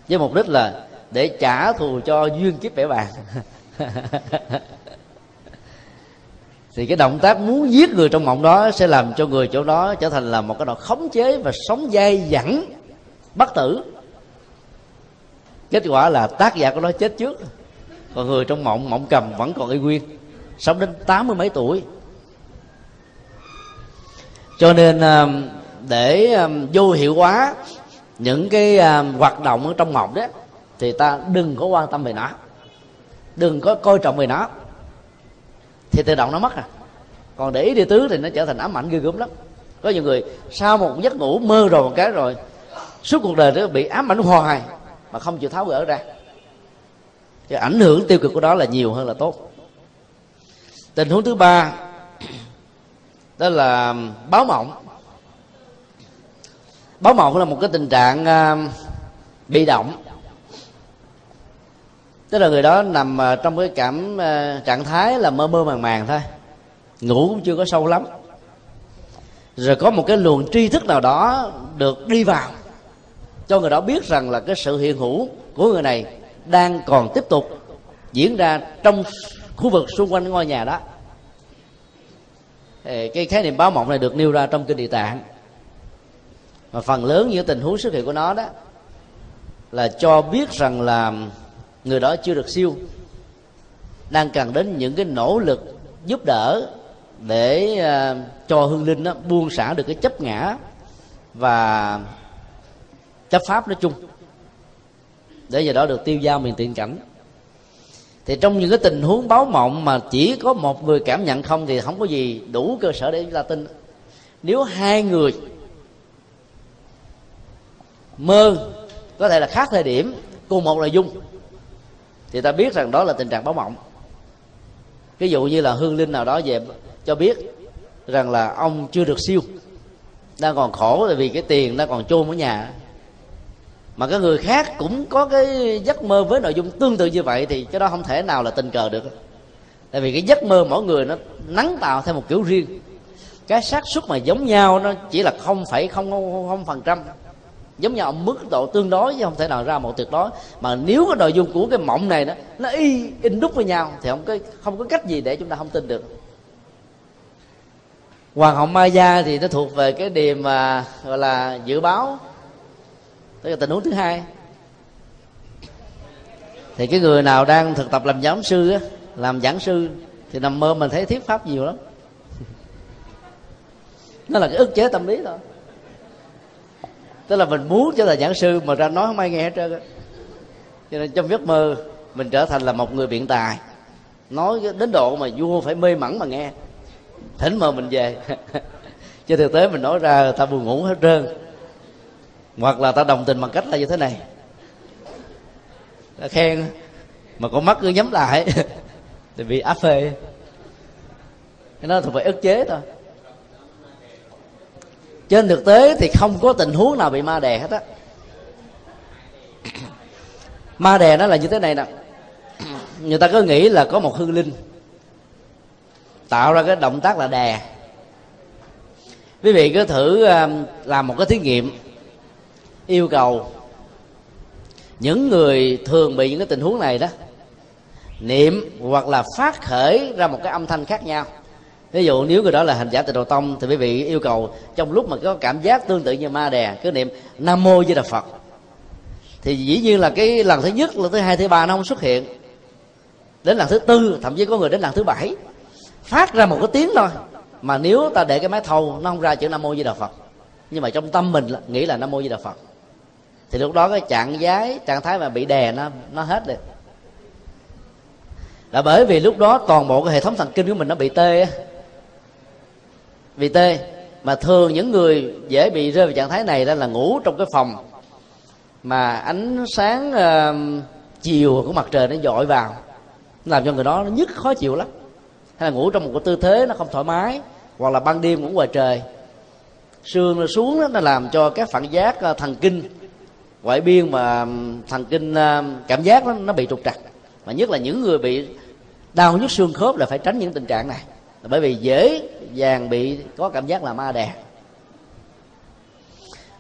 Với mục đích là để trả thù cho duyên kiếp vẻ bàn thì cái động tác muốn giết người trong mộng đó sẽ làm cho người chỗ đó trở thành là một cái đoạn khống chế và sống dai dẳng bất tử. Kết quả là tác giả của nó chết trước. Còn người trong mộng mộng cầm vẫn còn y nguyên, sống đến tám mươi mấy tuổi. Cho nên à, để um, vô hiệu hóa những cái um, hoạt động ở trong mộng đó, thì ta đừng có quan tâm về nó. Đừng có coi trọng về nó. Thì tự động nó mất à. Còn để ý đi tứ thì nó trở thành ám ảnh ghê gớm lắm. Có nhiều người sau một giấc ngủ mơ rồi một cái rồi, suốt cuộc đời nó bị ám ảnh hoài mà không chịu tháo gỡ ra. Thì ảnh hưởng tiêu cực của đó là nhiều hơn là tốt. Tình huống thứ ba, đó là um, báo mộng báo mộng là một cái tình trạng uh, bị động. Tức là người đó nằm uh, trong cái cảm uh, trạng thái là mơ mơ màng màng thôi. Ngủ cũng chưa có sâu lắm. Rồi có một cái luồng tri thức nào đó được đi vào cho người đó biết rằng là cái sự hiện hữu của người này đang còn tiếp tục diễn ra trong khu vực xung quanh ngôi nhà đó. Cái khái niệm báo mộng này được nêu ra trong kinh địa tạng mà phần lớn những tình huống xuất hiện của nó đó là cho biết rằng là người đó chưa được siêu đang cần đến những cái nỗ lực giúp đỡ để uh, cho hương linh đó buông xả được cái chấp ngã và chấp pháp nói chung để giờ đó được tiêu giao miền tiện cảnh. Thì trong những cái tình huống báo mộng mà chỉ có một người cảm nhận không thì không có gì đủ cơ sở để chúng ta tin nếu hai người mơ, có thể là khác thời điểm, cùng một nội dung, thì ta biết rằng đó là tình trạng báo mộng. Ví dụ như là hương linh nào đó về cho biết rằng là ông chưa được siêu, đang còn khổ là vì cái tiền đang còn chôn ở nhà. Mà cái người khác cũng có cái giấc mơ với nội dung tương tự như vậy thì cái đó không thể nào là tình cờ được. Tại vì cái giấc mơ mỗi người nó nắng tạo theo một kiểu riêng. Cái xác suất mà giống nhau nó chỉ là không phẩy không không phần trăm giống nhau mức độ tương đối chứ không thể nào ra một tuyệt đối. Mà nếu cái nội dung của cái mộng này đó, nó y in đúc với nhau, thì không có không có cách gì để chúng ta không tin được. Hoàng hậu ma gia thì nó thuộc về cái điểm mà, gọi là, dự báo. Tức là tình huống thứ hai. Thì cái người nào đang thực tập làm giáo sư á, làm giảng sư, thì nằm mơ mình thấy thuyết pháp nhiều lắm. Nó là cái ức chế tâm lý thôi tức là mình muốn trở thành giảng sư, mà ra nói không ai nghe hết trơn á. Cho nên trong giấc mơ, mình trở thành là một người biện tài. Nói đến độ mà vua phải mê mẩn mà nghe. Thỉnh mời mình về. Chứ thực tế mình nói ra, ta buồn ngủ hết trơn. Hoặc là ta đồng tình bằng cách là như thế này. Ta khen, mà con mắt cứ nhắm lại. Thì bị áp phê. Cái đó thuộc về ức chế thôi trên thực tế thì không có tình huống nào bị ma đè hết á. Ma đè nó là như thế này nè. Người ta cứ nghĩ là có một hương linh tạo ra cái động tác là đè. Quý vị cứ thử à, làm một cái thí nghiệm, yêu cầu những người thường bị những cái tình huống này đó, niệm hoặc là phát khởi ra một cái âm thanh khác nhau ví dụ, nếu người đó là hành giả tịnh độ tông, thì quý vị yêu cầu trong lúc mà có cảm giác tương tự như ma đè, cứ niệm nam mô di đà phật. Thì dĩ nhiên là cái lần thứ nhất, lần thứ hai, thứ ba nó không xuất hiện. Đến lần thứ tư, thậm chí có người đến lần thứ bảy. Phát ra một cái tiếng thôi. Mà nếu ta để cái máy thâu, nó không ra chữ nam mô di đà phật. Nhưng mà trong tâm mình nghĩ là nam mô di đà phật. Thì lúc đó cái trạng giái trạng thái mà bị đè nó nó hết rồi là bởi vì lúc đó toàn bộ cái hệ thống thần kinh của mình nó bị tê vì tê mà thường những người dễ bị rơi vào trạng thái này đó là ngủ trong cái phòng. Mà ánh sáng uh, chiều của mặt trời nó dội vào nó làm cho người đó nó nhức khó chịu lắm. Hay là ngủ trong một cái tư thế nó không thoải mái hoặc là ban đêm ngủ ngoài trời. Sương nó xuống đó, nó làm cho các phản giác ờ, thần kinh ngoại biên mà thần kinh cảm giác nó, nó bị trục trặc. Mà nhất là những người bị đau nhức xương khớp là phải tránh những tình trạng này bởi vì dễ dàng bị có cảm giác là ma đè.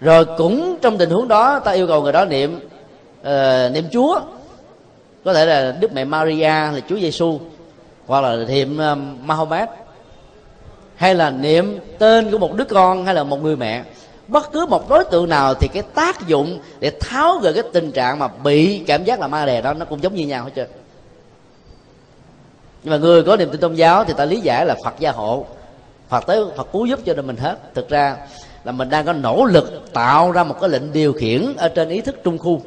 Rồi cũng trong tình huống đó ta yêu cầu người đó niệm uh, niệm chúa. Có thể là đức mẹ maria là chúa giêsu hoặc là niệm uh, mahomet. Hay là niệm tên của một đứa con hay là một người mẹ. Bất cứ một đối tượng nào thì cái tác dụng để tháo gỡ cái tình trạng mà bị cảm giác là ma đè đó nó cũng giống như nhau hết trơn nhưng mà người có niềm tin tôn giáo thì ta lý giải là phật gia hộ, phật tới phật cứu giúp cho nên mình hết. Thực ra là mình đang có nỗ lực tạo ra một cái lệnh điều khiển ở trên ý thức trung khu,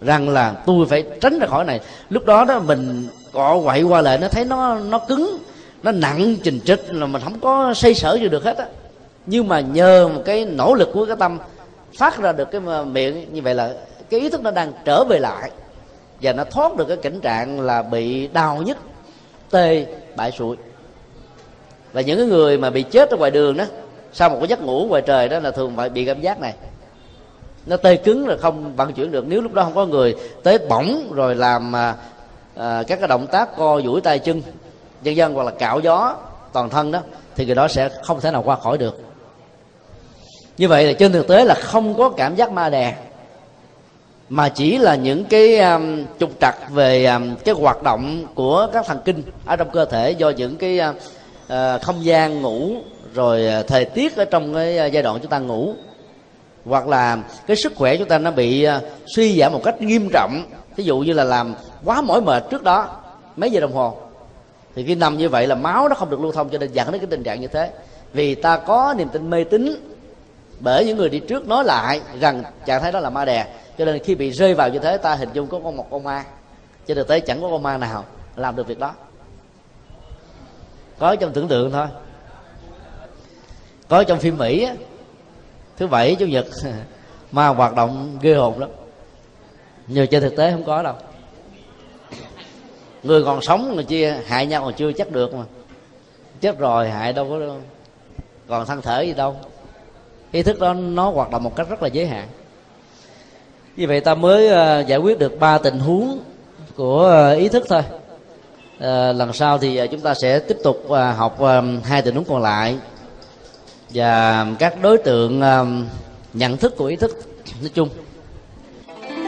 rằng là tôi phải tránh ra khỏi này. Lúc đó đó mình cọ quậy qua lại, nó thấy nó nó cứng, nó nặng trình trịch là mình không có xây sở gì được hết á. Nhưng mà nhờ một cái nỗ lực của cái tâm phát ra được cái miệng, như vậy là cái ý thức nó đang trở về lại và nó thoát được cái cảnh trạng là bị đau nhất tê bại sụi. Và những cái người mà bị chết ở ngoài đường đó sau một cái giấc ngủ ngoài trời đó là thường phải bị cảm giác này. Nó tê cứng là không vận chuyển được. Nếu lúc đó không có người tới bỏng rồi làm à, à, các cái động tác co duỗi tay chân dân dân hoặc là cạo gió toàn thân đó thì người đó sẽ không thể nào qua khỏi được. Như vậy là trên thực tế là không có cảm giác ma đè mà chỉ là những cái um, trục trặc về um, cái hoạt động của các thần kinh ở trong cơ thể do những cái uh, ờ, không gian ngủ rồi ờ, thời tiết ở trong cái ờ, giai đoạn chúng ta ngủ. Hoặc là cái sức khỏe chúng ta nó bị uh, suy giảm một cách nghiêm trọng. Ví dụ như là làm quá mỏi mệt trước đó mấy giờ đồng hồ? Thì khi nằm như vậy là máu nó không được lưu thông cho nên dẫn đến cái tình trạng như thế. Vì ta có niềm tin mê tín bởi những người đi trước nói lại rằng trạng thái đó là ma đè cho nên khi bị rơi vào như thế ta hình dung có con một con ma. Trên thực tế chẳng có con ma nào làm được việc đó. Có trong tưởng tượng thôi. Có trong phim mỹ á, thứ bảy chủ nhật ma hoạt động ghê hồn lắm. Nhưng trên thực tế không có đâu. Người còn sống người chia hại nhau còn chưa chắc được mà. Chết rồi hại đâu có đâu. còn thân thể gì đâu ý thức đó nó hoạt động một cách rất là giới hạn. Như vậy ta mới ờ, giải quyết được ba tình huống của ờ, ý thức thôi. Ờ, lần sau thì chúng ta sẽ tiếp tục học hai tình huống còn lại và các đối tượng nhận thức của ý thức. Nói chung